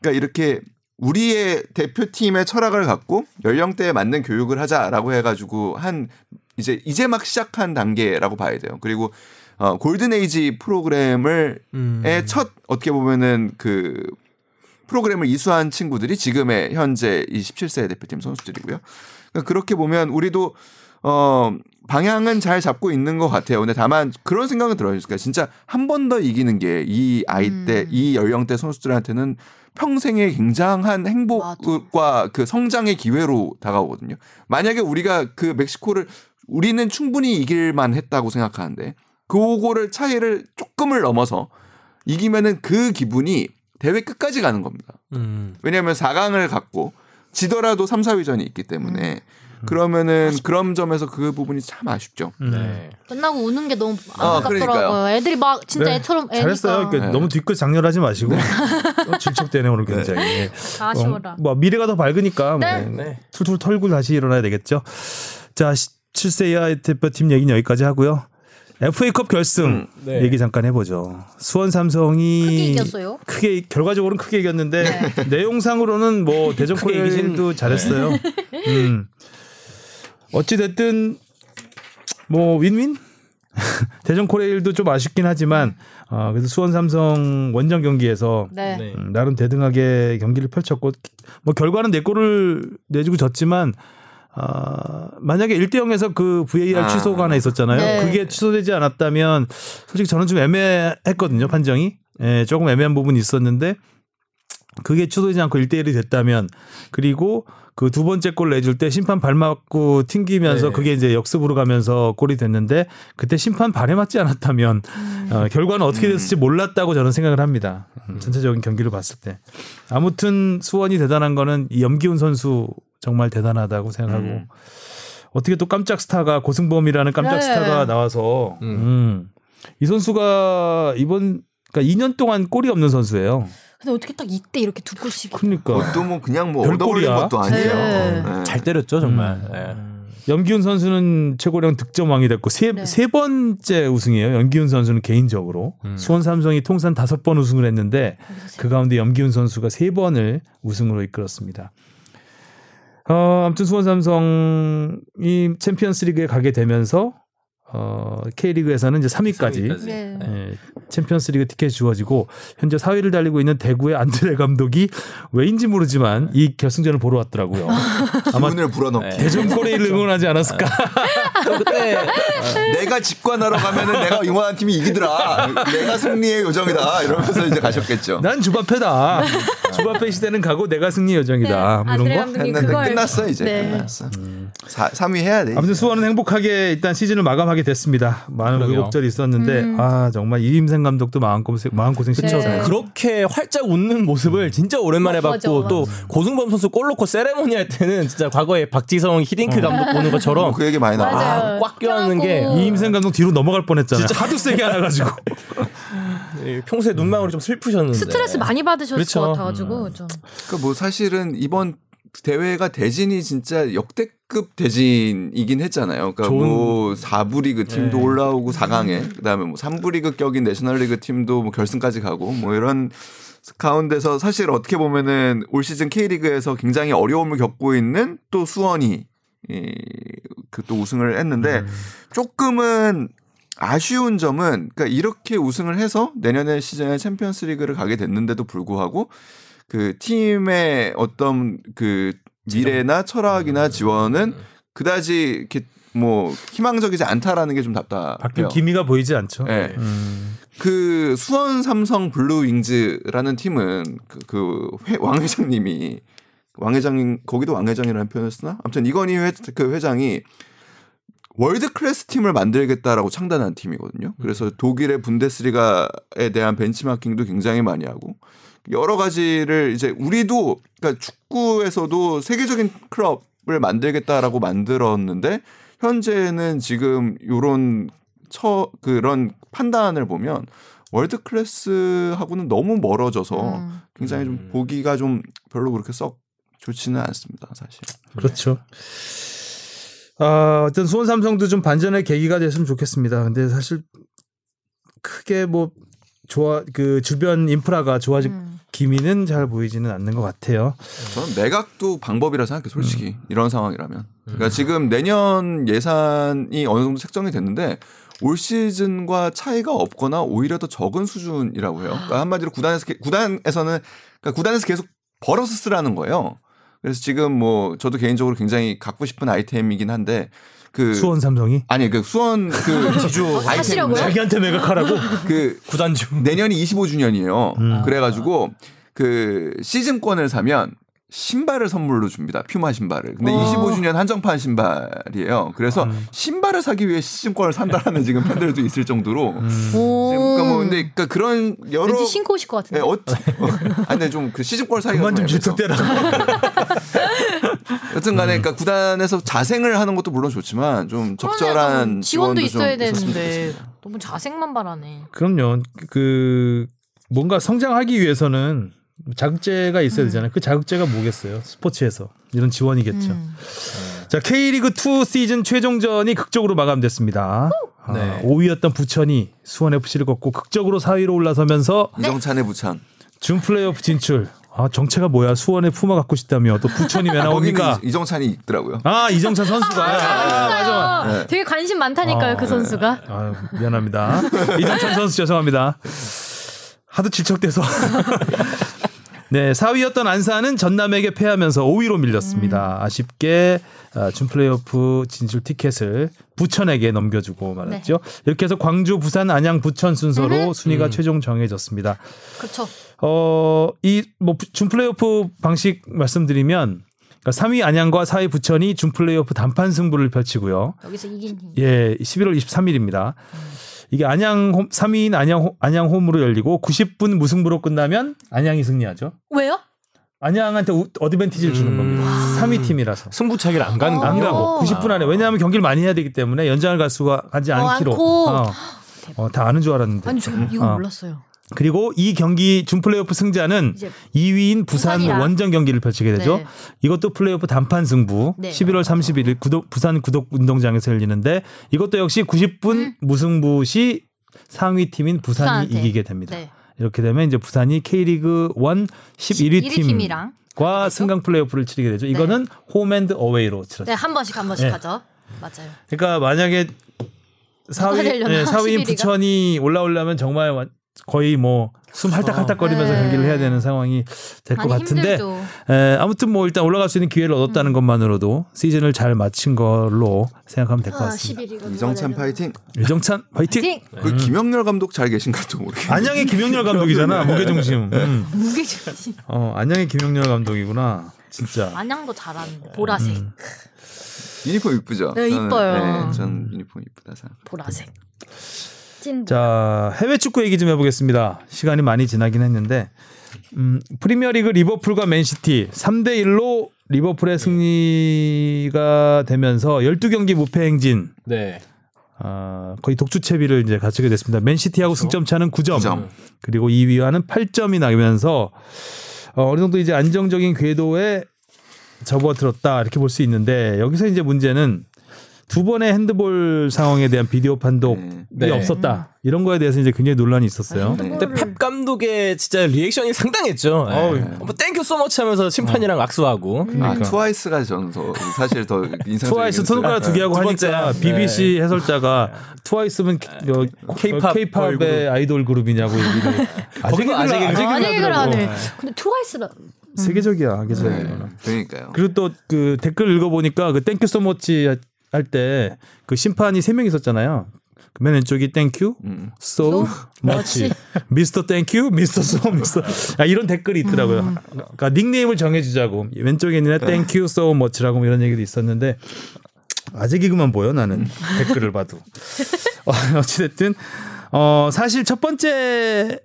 그러니까 이렇게 우리의 대표팀의 철학을 갖고 연령대에 맞는 교육을 하자라고 해가지고 한 이제 이제 막 시작한 단계라고 봐야 돼요. 그리고 어, 골든 에이지 프로그램을 음. 의첫 어떻게 보면은 그 프로그램을 이수한 친구들이 지금의 현재 이 17세 대표팀 선수들이고요. 그러니까 그렇게 보면 우리도 어 방향은 잘 잡고 있는 것 같아요. 근데 다만 그런 생각은 들어요. 그러니까 진짜 한 번 더 이기는 게 이 아이 때, 이 연령대 선수들한테는 평생의 굉장한 행복과 그 성장의 기회로 다가오거든요. 만약에 우리가 그 멕시코를 우리는 충분히 이길만 했다고 생각하는데 그거를 차이를 조금을 넘어서 이기면은 그 기분이 대회 끝까지 가는 겁니다. 음. 왜냐하면 4강을 갖고 지더라도 3, 4위전이 있기 때문에 그러면은 그런 점에서 그 부분이 참 아쉽죠. 음. 네. 끝나고 우는 게 너무 아, 안타깝더라고요. 그러니까요. 애들이 막 진짜 네, 애처럼 애니까. 잘했어요. 그러니까 네. 너무 뒤끝 작렬하지 마시고 어, 질척대네 오늘 굉장히. 예. 아쉬워라. 어, 뭐 미래가 더 밝으니까 뭐 네. 네. 툴툴 털고 다시 일어나야 되겠죠. 자, 7세 이하 대표팀 얘기는 여기까지 하고요. FA컵 결승 음, 네. 얘기 잠깐 해보죠. 수원 삼성이 크게 이겼어요. 크게 결과적으로는 크게 이겼는데 내용상으로는 뭐 대전 이기진- 코레일도 잘했어요. 음. 어찌 됐든 뭐 윈윈? 대전 코레일도 좀 아쉽긴 하지만 어, 그래서 수원 삼성 원정 경기에서 네. 네. 음, 나름 대등하게 경기를 펼쳤고 뭐 결과는 네 골을 내주고 졌지만 아, 만약에 1대 0에서 그 VAR 아. 취소가 하나 있었잖아요. 네. 그게 취소되지 않았다면 솔직히 저는 좀 애매했거든요, 판정이. 예, 조금 애매한 부분이 있었는데 그게 취소되지 않고 1대 1이 됐다면 그리고 그 두 번째 골 내줄 때 심판 발 맞고 튕기면서 네. 그게 이제 역습으로 가면서 골이 됐는데 그때 심판 발에 맞지 않았다면 어, 결과는 어떻게 됐을지 몰랐다고 저는 생각을 합니다. 음, 전체적인 경기를 봤을 때 아무튼 수원이 대단한 거는 이 염기훈 선수 정말 대단하다고 생각하고 음. 어떻게 또 깜짝 스타가 고승범이라는 깜짝 네. 스타가 나와서 음. 음. 이 선수가 이번 그러니까 2년 동안 골이 없는 선수예요. 근데 어떻게 딱 이때 이렇게 두 골씩. 그러니까 그것도 뭐 그냥 뭐. 얻어걸린 것도 아니에요. 네. 네. 잘 때렸죠 정말. 음. 예. 염기훈 선수는 최고령 득점왕이 됐고 세, 네. 세 번째 우승이에요. 염기훈 선수는 개인적으로 음. 수원 삼성이 통산 다섯 번 우승을 했는데 그 가운데 염기훈 선수가 세 번을 우승으로 이끌었습니다. 어, 아무튼 수원 삼성이 챔피언스 리그에 가게 되면서 어, K리그에서는 이제 3위까지, 3위까지. 네. 예, 챔피언스리그 티켓이 주어지고 현재 4위를 달리고 있는 대구의 안드레 감독이 왜인지 모르지만 이 결승전을 보러 왔더라고요. 아마 기분을 불어넣기. 네. 대전 코레일을 응원하지 않았을까? 또 그때 내가 직관하러 가면은 내가 응원한 팀이 이기더라. 내가 승리의 요정이다. 이러면서 이제 가셨겠죠. 난 주바페다. 주바페 시대는 가고 내가 승리 여정이다. 뭐 안드레 이런 거. 했는데 그걸 끝났어 이제 네. 끝났어. 사, 3위 해야 돼. 아무튼 수원은 행복하게 일단 시즌을 마감하게 됐습니다. 많은 그러게요. 우여곡절이 있었는데 음. 아 정말 이임생 감독도 마음고생 마음고생 네. 그렇게 활짝 웃는 모습을 진짜 오랜만에 어, 맞아, 봤고 맞아. 또 고승범 선수 골 넣고 세레모니 할 때는 진짜 과거에 박지성 히딩크 감독 보는 것처럼 그 얘기 많이 나와. 맞아요. 꽉 껴안는 게. 이임생 감독 뒤로 넘어갈 뻔했잖아요. 하도 세게 안아가지고. 예, 평소에 눈망울이 좀 슬프셨는데 스트레스 많이 받으셨을 그렇죠. 것 같아가지고 좀. 그러니까 뭐 사실은 이번 대회가 대진이 진짜 역대급 대진이긴 했잖아요. 그러니까 좋은- 뭐 4부 리그 팀도 네. 올라오고 4강에 그다음에 뭐 3부 리그 격인 내셔널리그 팀도 뭐 결승까지 가고 뭐 이런 가운데서 사실 어떻게 보면은 올 시즌 K리그에서 굉장히 어려움을 겪고 있는 또 수원이 그또 우승을 했는데 조금은 아쉬운 점은 그러니까 이렇게 우승을 해서 내년에 시즌에 챔피언스 리그를 가게 됐는데도 불구하고 그 팀의 어떤 그 미래나 철학이나 지원은 그다지 이렇게 뭐 희망적이지 않다라는 게 좀 답답해요. 바뀐 기미가 보이지 않죠. 네. 음. 그 수원 삼성 블루윙즈라는 팀은 그, 그 회, 왕 회장님이 왕 회장 거기도 왕 회장이라는 표현을 쓰나? 아무튼 이건희 회, 그 회장이 world class 팀을 만들겠다라고 창단한 팀이거든요. 그래서 독일의 분데스리가에 대한 벤치마킹도 굉장히 많이 하고 여러 가지를 이제 우리도 그러니까 축구에서도 세계적인 클럽을 만들겠다라고 만들었는데 현재는 지금 요런 처 그런 판단을 보면 world class하고는 너무 멀어져서 음. 굉장히 좀 보기가 좀 별로 그렇게 썩 좋지는 않습니다, 사실. 그렇죠. 아, 어떤 수원 삼성도 좀 반전의 계기가 됐으면 좋겠습니다. 근데 사실 크게 뭐 좋아 그 주변 인프라가 좋아진 음. 기미는 잘 보이지는 않는 것 같아요. 저는 매각도 방법이라 생각해 요 솔직히 음. 이런 상황이라면. 그러니까 지금 내년 예산이 어느 정도 책정이 됐는데 올 시즌과 차이가 없거나 오히려 더 적은 수준이라고 해요. 그러니까 한마디로 구단에서 게- 구단에서는 그러니까 구단에서 계속 벌어서 쓰라는 거예요. 그래서 지금 뭐 저도 개인적으로 굉장히 갖고 싶은 아이템이긴 한데 그 수원 삼성이 아니 그 수원 그 지주 사시려고요? 아이템인데 자기한테 매각하라고 그 구단주 내년이 25주년이에요. 음. 그래가지고 그 시즌권을 사면 신발을 선물로 줍니다. 퓨마 신발을. 근데 와. 25주년 한정판 신발이에요. 그래서 음. 신발을 사기 위해 시즌권을 산다라는 지금 팬들도 있을 정도로. 음. 오. 그러니까 뭐 근데 그러니까 그런 여러 왠지 신고 오실 것 같은데. 예, 어, 아 근데 좀 그 시즌권을 사기가 그만 좀. 질투대라. 여튼 간에 그러니까 구단에서 자생을 하는 것도 물론 좋지만 좀 적절한 지원도 있어야 되는데. 너무 자생만 바라네. 그럼요. 그 뭔가 성장하기 위해서는 자극제가 있어야 되잖아요. 그 자극제가 뭐겠어요? 스포츠에서 이런 지원이겠죠. 음. 자 K리그 2 시즌 최종전이 극적으로 마감됐습니다. 아, 네. 5위였던 부천이 수원 FC를 꺾고 극적으로 4위로 올라서면서 이정찬의 부천. 준 플레이오프 진출. 아 정체가 뭐야 수원에 푸마 갖고 싶다며 또 부천이 왜 나옵니까? 거기는 이정찬이 있더라고요. 아 이정찬 선수가 아, 맞아. 아, 되게 관심 많다니까요, 어, 그 선수가. 아 미안합니다. 이정찬 선수 죄송합니다. 하도 질척대서. 네, 4위였던 안산은 전남에게 패하면서 5위로 밀렸습니다. 아쉽게 아, 준 플레이오프 진출 티켓을 부천에게 넘겨주고 말았죠. 이렇게 해서 광주, 부산, 안양, 부천 순서로 순위가 최종 정해졌습니다. 그렇죠. 어, 이 뭐 준 플레이오프 방식 말씀드리면 그러니까 3위 안양과 4위 부천이 준 플레이오프 단판 승부를 펼치고요. 여기서 이긴 팀. 예, 11월 23일입니다. 이게 안양 홈, 3위인 안양 홈- 안양 홈으로 열리고 90분 무승부로 끝나면 안양이 승리하죠. 왜요? 안양한테 우- 어드밴티지를 주는 겁니다. 3위 팀이라서. 승부차기를 안 가는 안. 가고 90분 안에 왜냐하면 경기를 많이 해야 되기 때문에 연장을 갈 수가 가지 어, 않기로. 어, 어, 다 아는 줄 알았는데 아니 저 이거 어. 몰랐어요. 그리고 이 경기 준 플레이오프 승자는 이제 2위인 부산 부산이랑. 원정 경기를 펼치게 되죠. 네. 이것도 플레이오프 단판 승부 네. 11월 31일 구독, 부산 구독 운동장에서 열리는데 이것도 역시 90분 무승부 시 상위 팀인 부산이 부산한테. 이기게 됩니다. 네. 이렇게 되면 이제 부산이 K리그 1 11위 11위 팀이랑. 팀과 승강 플레이오프를 치르게 되죠. 이거는 home and away로 치렀죠. 네, 한 번씩 한 번씩 네. 하죠. 맞아요. 그러니까 만약에 4위 되려나? 네, 4위인 11위가? 부천이 올라오려면 정말 완- 거의 뭐 숨 할딱할딱거리면서 네. 경기를 해야 되는 상황이 될 것 같은데 힘들죠. 에, 아무튼 뭐 일단 올라갈 수 있는 기회를 음. 얻었다는 것만으로도 시즌을 잘 마친 걸로 생각하면 될것 아, 같습니다. 11위가 이정찬 파이팅. 유정찬 화이팅! 팀그 김형열 감독 잘 계신가도 모르겠어요. 안양의 김형열 감독이잖아 무게 중심. 음. 무게 중심. 어 안양의 김형열 감독이구나. 진짜. 안양도 잘하는데 보라색, 음. 유니폼 이쁘죠? 네, 이뻐요. 네, 전 유니폼 이쁘다 생각. 보라색. 찐. 자, 해외 축구 얘기 좀 해보겠습니다. 시간이 많이 지나긴 했는데, 음, 프리미어리그 리버풀과 맨시티 3대 1로 리버풀의 승리가 되면서 12경기 무패 행진, 네. 아, 거의 독주 채비를 이제 갖추게 됐습니다. 맨시티하고 승점 차는 9점, 9점. 그리고 2위와는 8점이 나면서 어, 어느 정도 이제 안정적인 궤도에 접어들었다 이렇게 볼 수 있는데 여기서 이제 문제는 두 번의 핸드볼 상황에 대한 비디오 판독이 네. 없었다 이런 거에 대해서 이제 굉장히 논란이 있었어요. 근데 펩 감독의 진짜 reaction이 상당했죠. 예. 뭐 thank you so much 하면서 심판이랑 악수하고. 아 twice가 저는 더 사실 더 인상적인. 트와이스 손가락 두 개 하고 두 하니까 번째. BBC 해설자가 트와이스면 K-pop K-팝의 걸그룹. 아이돌 그룹이냐고 얘기를 아직 아직 아, 해. 하더라고. 근데 트와이스라. 세계적이야, 네, 세계적이야. 그러니까요. 그리고 또 그 댓글 읽어보니까 그 thank you so much 할 때 그 심판이 세 명 있었잖아요. 그맨 왼쪽이 thank you, 음. so much, Mr. thank you, Mr. so Mr. 아, 이런 댓글이 있더라고요. 그러니까 닉네임을 정해주자고 왼쪽에 있는 애 thank you, so much라고 뭐 이런 얘기도 있었는데 아재 개그만 보여 나는 댓글을 봐도. 어, 어찌됐든 어 사실 첫 번째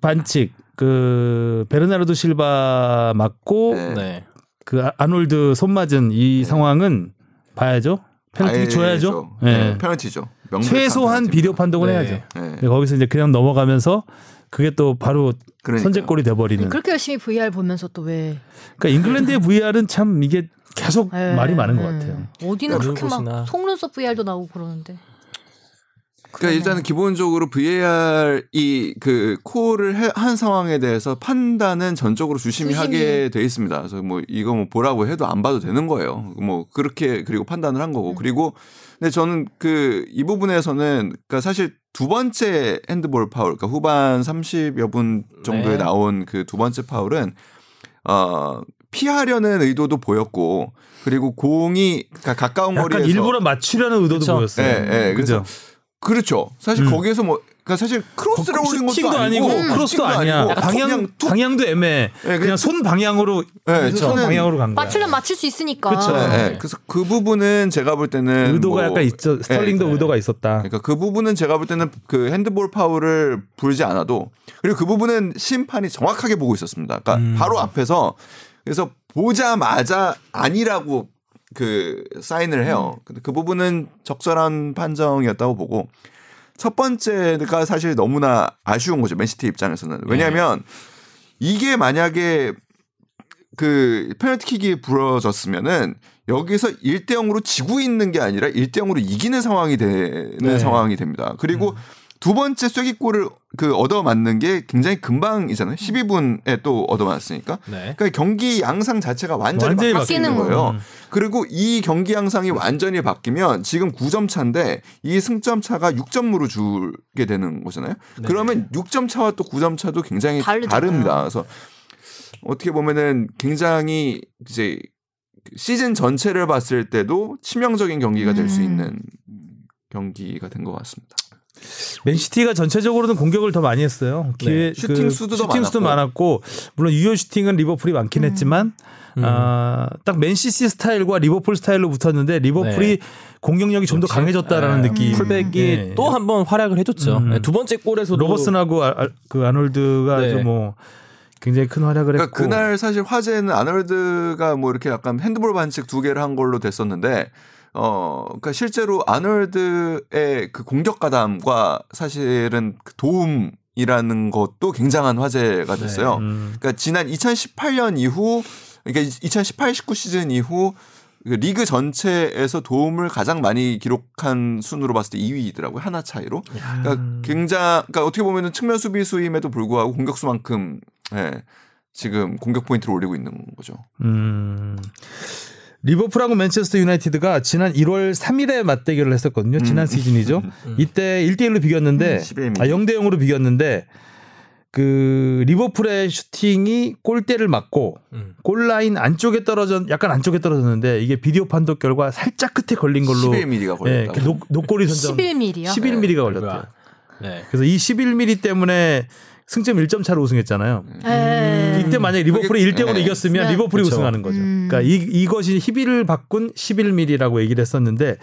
반칙 그 베르나르도 실바 맞고 네. 네. 그 아- 아놀드 손 맞은 이 상황은 봐야죠. 페널티 아예 줘야죠. 네. 예. 페널티죠. 명백한 최소한. 비디오 판독은 네. 해야죠. 네. 근데 거기서 이제 그냥 넘어가면서 그게 또 바로 그러니까요. 선제골이 돼버리는. 그렇게 열심히 VR 보면서 또 왜? 그러니까 잉글랜드의 VR은 참 이게 계속 에, 말이 많은 것 에. 같아요. 어디는 그렇게. 막 속눈썹 VR도 나오고 그러는데. 그러니까 일단은 기본적으로 VAR이 그 콜을 해- 한 상황에 대해서 판단은 전적으로 주심이 주심이. 하게 돼 있습니다. 그래서 뭐 이거 뭐 보라고 해도 안 봐도 되는 거예요. 뭐 그렇게 그리고 판단을 한 거고 그리고 근데 저는 그 이 부분에서는 그러니까 사실 두 번째 핸드볼 파울, 그러니까 후반 30여 분 정도에 네. 나온 그 두 번째 파울은 어 피하려는 의도도 보였고 그리고 공이 그러니까 가까운 약간 거리에서 일부러 맞추려는 의도도 그쵸. 보였어요. 예, 예. 그죠? 그렇죠. 사실 음. 거기에서 뭐 그러니까 사실 크로스를 올린 것도 아니고, 아니고 크로스도 슈팅도 아니야. 아니고 방향 방향도 애매해. 그냥 그냥 손 방향으로 네, 손 저는- 방향으로 간 거야. 맞추면 맞출 수 있으니까. 그쵸. 네, 네. 그래서 그 부분은 제가 볼 때는 의도가 뭐- 약간 있죠. 스털링도 네, 의도가 있었다. 그러니까 그 부분은 제가 볼 때는 그 핸드볼 파울을 불지 않아도 그리고 그 부분은 심판이 정확하게 보고 있었습니다. 그러니까 음. 바로 앞에서 그래서 보자마자 아니라고 그 사인을 해요. 근데 그 부분은 적절한 판정이었다고 보고 첫 번째가 사실 너무나 아쉬운 거죠. 맨시티 입장에서는. 왜냐하면 이게 만약에 그 페널티킥이 부러졌으면은 여기서 1대 0으로 지고 있는 게 아니라 1대 0으로 이기는 상황이 되는 네. 상황이 됩니다. 그리고 두 번째 쐐기골을 그 얻어 맞는 게 굉장히 금방이잖아요. 12분에 또 얻어 맞았으니까. 네. 그러니까 경기 양상 자체가 완전히, 완전히 바뀌는 거예요. 음. 그리고 이 경기 양상이 완전히 바뀌면 지금 9점 차인데 이 승점 차가 6점으로 줄게 되는 거잖아요. 그러면 6점 차와 또 9점 차도 굉장히 다르잖아요. 다릅니다. 그래서 어떻게 보면은 굉장히 이제 시즌 전체를 봤을 때도 치명적인 경기가 될수 음. 있는 경기가 된 것 같습니다. 맨시티가 전체적으로는 공격을 더 많이 했어요. 기회, 네. 슈팅 수도 더 슈팅 수도 많았고. 많았고 물론 유효 슈팅은 리버풀이 많긴 했지만 아, 딱 맨시티 스타일과 리버풀 스타일로 붙었는데 리버풀이 네. 공격력이 좀더 역시, 강해졌다라는 네. 느낌. 풀백이 예. 또한 번 활약을 해줬죠. 음. 네, 두 번째 골에서도 로버슨하고 아, 아, 그 아놀드가 네. 아주 뭐 굉장히 큰 활약을 그러니까 했고 그날 사실 화제는 아놀드가 뭐 이렇게 약간 핸드볼 반칙 두 개를 한 걸로 됐었는데 어 그러니까 실제로 아놀드의 그 공격 가담과 사실은 그 도움 이라는 것도 굉장한 화제가 됐어요. 음. 그러니까 지난 2018년 이후 그러니까 2018-19 시즌 이후 그 리그 전체에서 도움을 가장 많이 기록한 순으로 봤을 때 2위이더라고요. 하나 차이로. 그러니까 굉장히 그러니까 어떻게 보면은 측면 수비수임에도 불구하고 공격수만큼 예. 지금 공격 포인트를 올리고 있는 거죠. 음. 리버풀하고 맨체스터 유나이티드가 지난 1월 3일에 맞대결을 했었거든요. 음. 지난 시즌이죠. 이때 1대 1로 비겼는데 11mm. 아 0대 0으로 비겼는데 그 리버풀의 슈팅이 골대를 맞고 음. 골라인 안쪽에 떨어졌 약간 안쪽에 떨어졌는데 이게 비디오 판독 결과 살짝 끝에 걸린 걸로 11mm가 예, 걸렸다고. 녹, 녹골이 선정 11mm요. 11mm가 걸렸대요. 네. 그래서 이 11mm 때문에 승점 1점 차로 우승했잖아요. 예. 이때 만약에 리버풀이 그게- 1대 0으로 네. 이겼으면 네. 리버풀이 그쵸. 우승하는 거죠. 음. 그러니까 이, 이것이 희비를 바꾼 11mm라고 얘기를 했었는데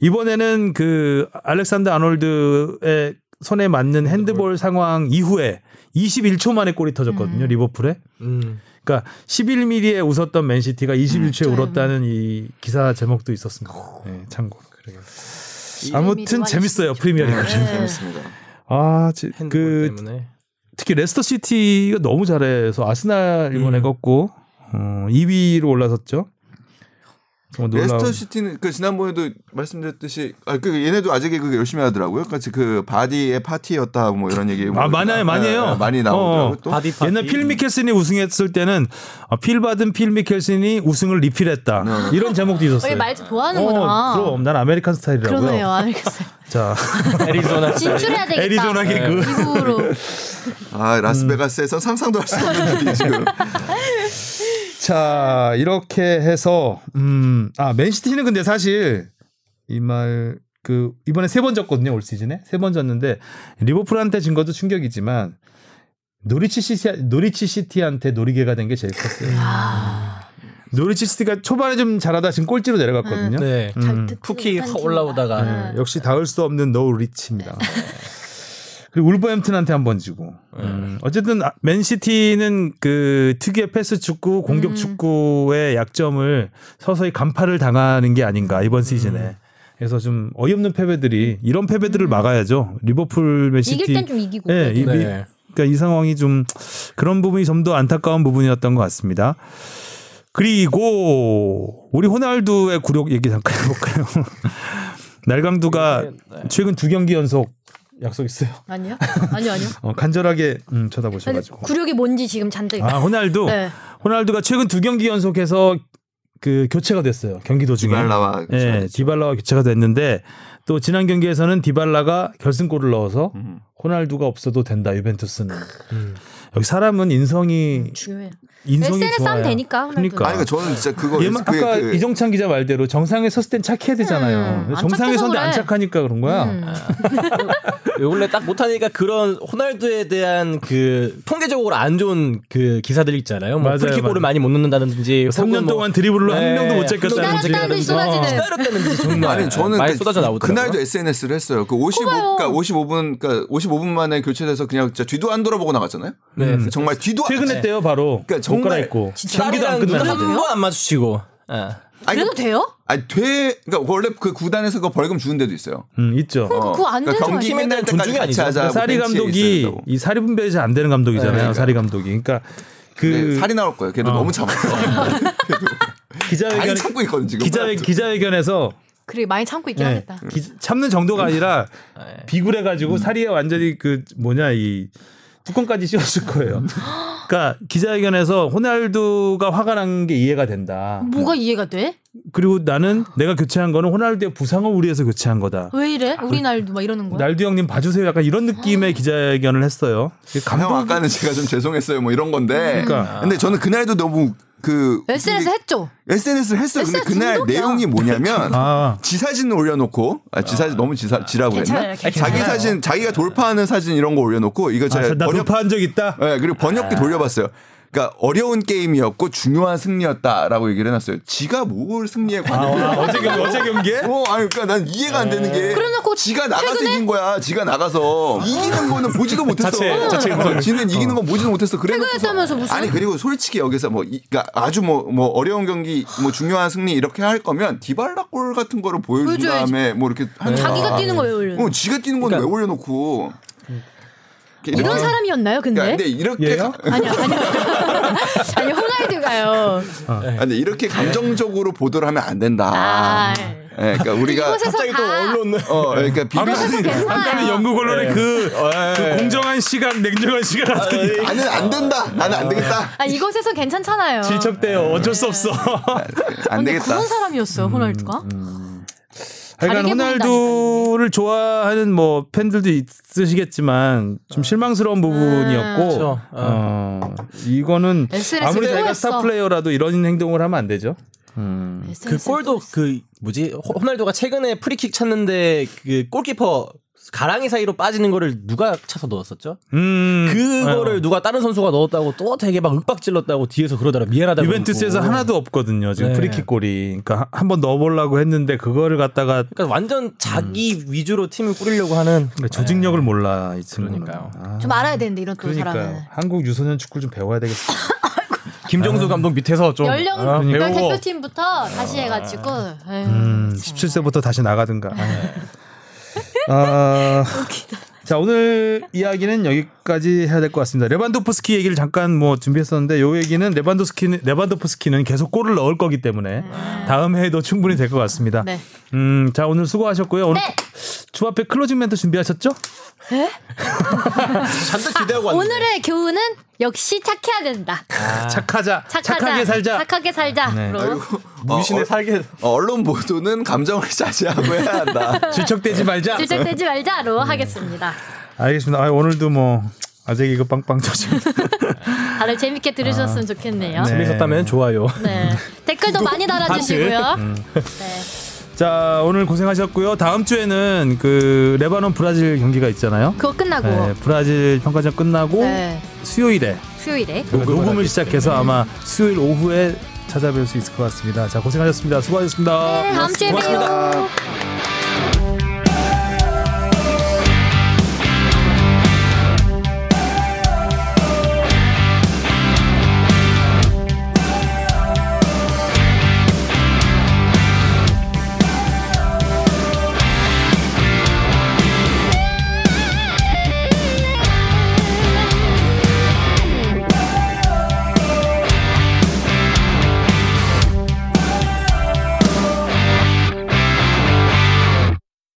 이번에는 그 알렉산더 아놀드의 손에 맞는 핸드볼 상황 이후에 21초 만에 골이 터졌거든요. 음. 리버풀에. 음. 그러니까 11mm에 웃었던 맨시티가 21초에 음. 울었다는 이 기사 제목도 있었습니다. 네, 참고로. 아무튼 11mm 재밌어요 프리미어리그. 네. 재밌습니다. 아, 지- 핸드볼 그 때문에. 특히 레스터 시티가 너무 잘해서 아스날 이번에 음. 꺾고 어, 2위로 올라섰죠. 놀라운. 레스터 시티는 그 지난번에도 말씀드렸듯이 아, 그 얘네도 아직 그 열심히 하더라고요. 같이 그 바디의 파티였다 뭐 이런 얘기 아, 많아요, 많이 해요. 많이 나오더라고 어, 또. 바디 파티. 옛날 필 미켈슨이 우승했을 때는 아, 필 받은 필 미켈슨이 우승을 리필했다. 네. 이런 제목도 있었어요. 말 좋아하는구나. 어, 그럼 난 American 스타일이라고요. 그러네요. 알겠어요. 자, 애리조나 진출해야 되겠다. 애리조나 개그. 이후로. 아 라스베가스에선 상상도 할 수 없는 일이 지금. 자 이렇게 해서 음, 아 맨시티는 근데 사실 이 말 그 이번에 세 번 졌거든요 올 시즌에 세 번 졌는데 리버풀한테 진 것도 충격이지만 노리치 시티 노리치 시티한테 노리개가 된 게 제일 컸어요. 노리치 시티가 초반에 좀 잘하다 지금 꼴찌로 내려갔거든요. 네. 음. 푸키 올라오다가 네, 역시 닿을 수 없는 노리치입니다. 그리고 울버햄튼한테 한 번 지고. 음, 어쨌든 아, 맨시티는 그 특유의 패스 축구, 공격 음. 축구의 약점을 서서히 간파를 당하는 게 아닌가 이번 시즌에. 그래서 좀 어이없는 패배들이 이런 패배들을 막아야죠. 리버풀 맨시티. 이길 땐 좀 이기고. 네, 이. 네. 그러니까 이 상황이 좀 그런 부분이 좀 더 안타까운 부분이었던 것 같습니다. 그리고 우리 호날두의 굴욕 얘기 잠깐 해볼까요? 날강두가 네. 최근 두 경기 연속 약속 있어요. 아니요? 아니요, 아니요. 어, 간절하게 음, 쳐다보셔가지고. 굴욕이 뭔지 지금 잔뜩. 아 호날두. 네. 호날두가 최근 두 경기 연속해서 그 교체가 됐어요. 경기 도 중에. 디발라와 예, 디발라와 교체가 됐는데 또 지난 경기에서는 디발라가 결승골을 넣어서 음. 호날두가 없어도 된다 유벤투스는. 음. 여기 사람은 인성이 중요해. 인성이 SNS 좋아요. 하면 되니까. 그러니까. 아니 그러니까 저는 진짜 그거 얘만 그- 아까 그- 이정찬 기자 말대로 정상에 섰을 땐 착해야 되잖아요. 음, 안 정상에 섰는데 안 그래. 착하니까 그런 거야. 음. 원래 딱 못하니까 그런 호날두에 대한 그 통계적으로 안 좋은 그 기사들 있잖아요. 뭐 맞아요, 프리킥 맞아요. 골을 많이 못 넣는다든지 3년 혹은 뭐 동안 드리블로 한 네. 명도 못 듯이 쏟아지는. 기다렸다는지 정말 아니 저는 많이 그- 쏟아져 나오더라고요. 그날도 SNS를 했어요. 그 55, 그러니까 55분, 그러니까 55분 만에 교체돼서 그냥 진짜 뒤도 안 돌아보고 나갔잖아요. 네. 정말 뒤도 안- 퇴근했대요 바로. 그러니까 옷 갈아입고. 경기도 안 경기랑 눈 끝났는데. 한번 안 마주치고. 예. 아니, 그래도 돼요? 아니 돼. 그러니까 원래 그 구단에서 그 벌금 주는 데도 있어요. 음, 있죠. 어. 그거 안 되죠, 경기 때까지 존중이 아니죠. 그러니까 사리 감독이. 이 사리 분배에서 안 되는 감독이잖아요. 네, 그러니까. 사리 감독이. 그러니까 그 네, 살이 나올 거예요. 걔도 어. 너무 참았어. 기자회견 많이 참고 있거든 지금. 기자회, 기자회견에서 그래 많이 참고 있긴 네. 하겠다. 기- 참는 정도가 아니라 비굴해 가지고 사리에 완전히 그 뭐냐 이 뚜껑까지 씌웠을 거예요. 그러니까 기자회견에서 호날두가 화가 난 게 이해가 된다. 뭐가 이해가 돼? 그리고 나는 내가 교체한 거는 호날두의 부상을 우려해서 교체한 거다. 왜 이래? 우리 날도 막 이러는 거야? 날두 형님 봐주세요. 약간 이런 느낌의 기자회견을 했어요. 감독 형 아까는 제가 좀 죄송했어요 뭐 이런 건데. 그러니까. 근데 저는 그날도 너무 그 SNS 했죠. SNS를 했어요. 근데 SNS 그날 중독이야. 내용이 뭐냐면 아 지 사진을 올려놓고 아, 지 사진 너무 지사, 지라고 괜찮아요, 했나? 괜찮아요. 자기 사진 자기가 돌파하는 사진 이런 거 올려놓고 이거 아, 제가 나 번역 돌파한 적 있다. 네, 그리고 번역기 돌려봤어요. 그러니까 어려운 게임이었고 중요한 승리였다라고 얘기를 해놨어요. 지가 뭘 승리에 관여를 아, 어제 경기 어제 경기에 어, 아니, 그러니까 난 이해가 안 되는 게. 그래놓고 지가 나가서 최근에? 이긴 거야. 지가 나가서 이기는 거는 보지도 못했어. 자체- 자체 어, 지는 이기는 건 보지도 못했어. 그래. 퇴근했다면서 무슨? 아니 그리고 솔직히 여기서 뭐 이, 그러니까 아주 뭐뭐 어려운 경기 뭐 중요한 승리 이렇게 할 거면 디발라 골 같은 거를 보여준. 다음에 뭐 이렇게 하는 자기가. 뛰는 거예요, 원래. 어, 지가 뛰는 건왜 올려놓고. 이런 이렇게- 사람이었나요, 근데? 그러니까 근데 이렇게? 가- 아니요, 아니요. 아니, 호날두가요. 근데 이렇게 감정적으로 보도를 하면 안 된다. 아, 예, 그러니까 우리가 갑자기 또다 언론 어 그러니까 괜찮아요. 아까는 영국 언론의 그, 그 공정한 시간, 냉정한 시간 하더니 나는 안 된다. 나는 안 되겠다. 아, 이곳에서 괜찮잖아요. 질척대요. 어쩔 수 없어. 안 되겠다. 그런 사람이었어요, 호날두가. 하여간 다르게 호날두를 좋아하는 뭐 팬들도 있으시겠지만 좀 실망스러운 부분이었고 그렇죠. 어, 이거는 SNS 아무리 자기가. 스타 플레이어라도 이런 행동을 하면 안 되죠. 음. 그 골도 그 뭐지 호- 호날두가 최근에 프리킥 찼는데 그 골키퍼 가랑이 사이로 빠지는 거를 누가 차서 넣었었죠? 음. 그거를 누가 다른 선수가 넣었다고 또 되게 막 윽박질렀다고 뒤에서 그러더라 미안하다고 유벤투스에서 그러고. 하나도 없거든요. 지금 네. 프리킥 골이. 그러니까 한 번 넣어보려고 했는데 그거를 갖다가 그러니까 완전 자기 위주로 팀을 꾸리려고 하는 그러니까 조직력을 몰라 이 친구는. 그러니까요. 아, 좀 알아야 되는데, 이런 또. 사람은. 한국 유소년 축구를 좀 배워야 되겠어. 김정수 감독 밑에서 좀 연령 아, 별 배우고 대표팀부터 다시 해가지고. 에휴, 음, 17세부터 다시 나가든가. 아, 자 오늘 이야기는 여기까지 해야 될 것 같습니다. 레반도프스키 얘기를 잠깐 뭐 준비했었는데 요 얘기는 레반도스키 레반도프스키는 계속 골을 넣을 거기 때문에 다음 해에도 충분히 될 것 같습니다. 네. 음, 자 오늘 수고하셨고요. 오늘 네. 주앞에 클로징 멘트 준비하셨죠? 잔뜩 기대하고 왔는데 오늘의 교훈은 역시 착해야 된다. 착하자, 착하자. 착하게 살자. 착하게 살자. 네. 로 무신의 어, 살게 어, 언론 보도는 감정을 자제하고 해야 한다. 질척대지 말자. 질척대지 말자로 음. 하겠습니다. 알겠습니다. 아, 오늘도 뭐 아재 개그 빵빵 터지고. 다들 재밌게 들으셨으면 좋겠네요. 네. 재밌었다면 좋아요. 네. 댓글도 많이 달아주시고요. 음. 네. 자 오늘 고생하셨고요. 다음 주에는 그 레바논 브라질 경기가 있잖아요. 그거 끝나고 네, 브라질 평가전 끝나고 네. 수요일에 수요일에 그러니까 녹음을 시작해서 아마 수요일 오후에 찾아뵐 수 있을 것 같습니다. 자 고생하셨습니다. 수고하셨습니다. 네, 다음 주에 고맙습니다. 봬요.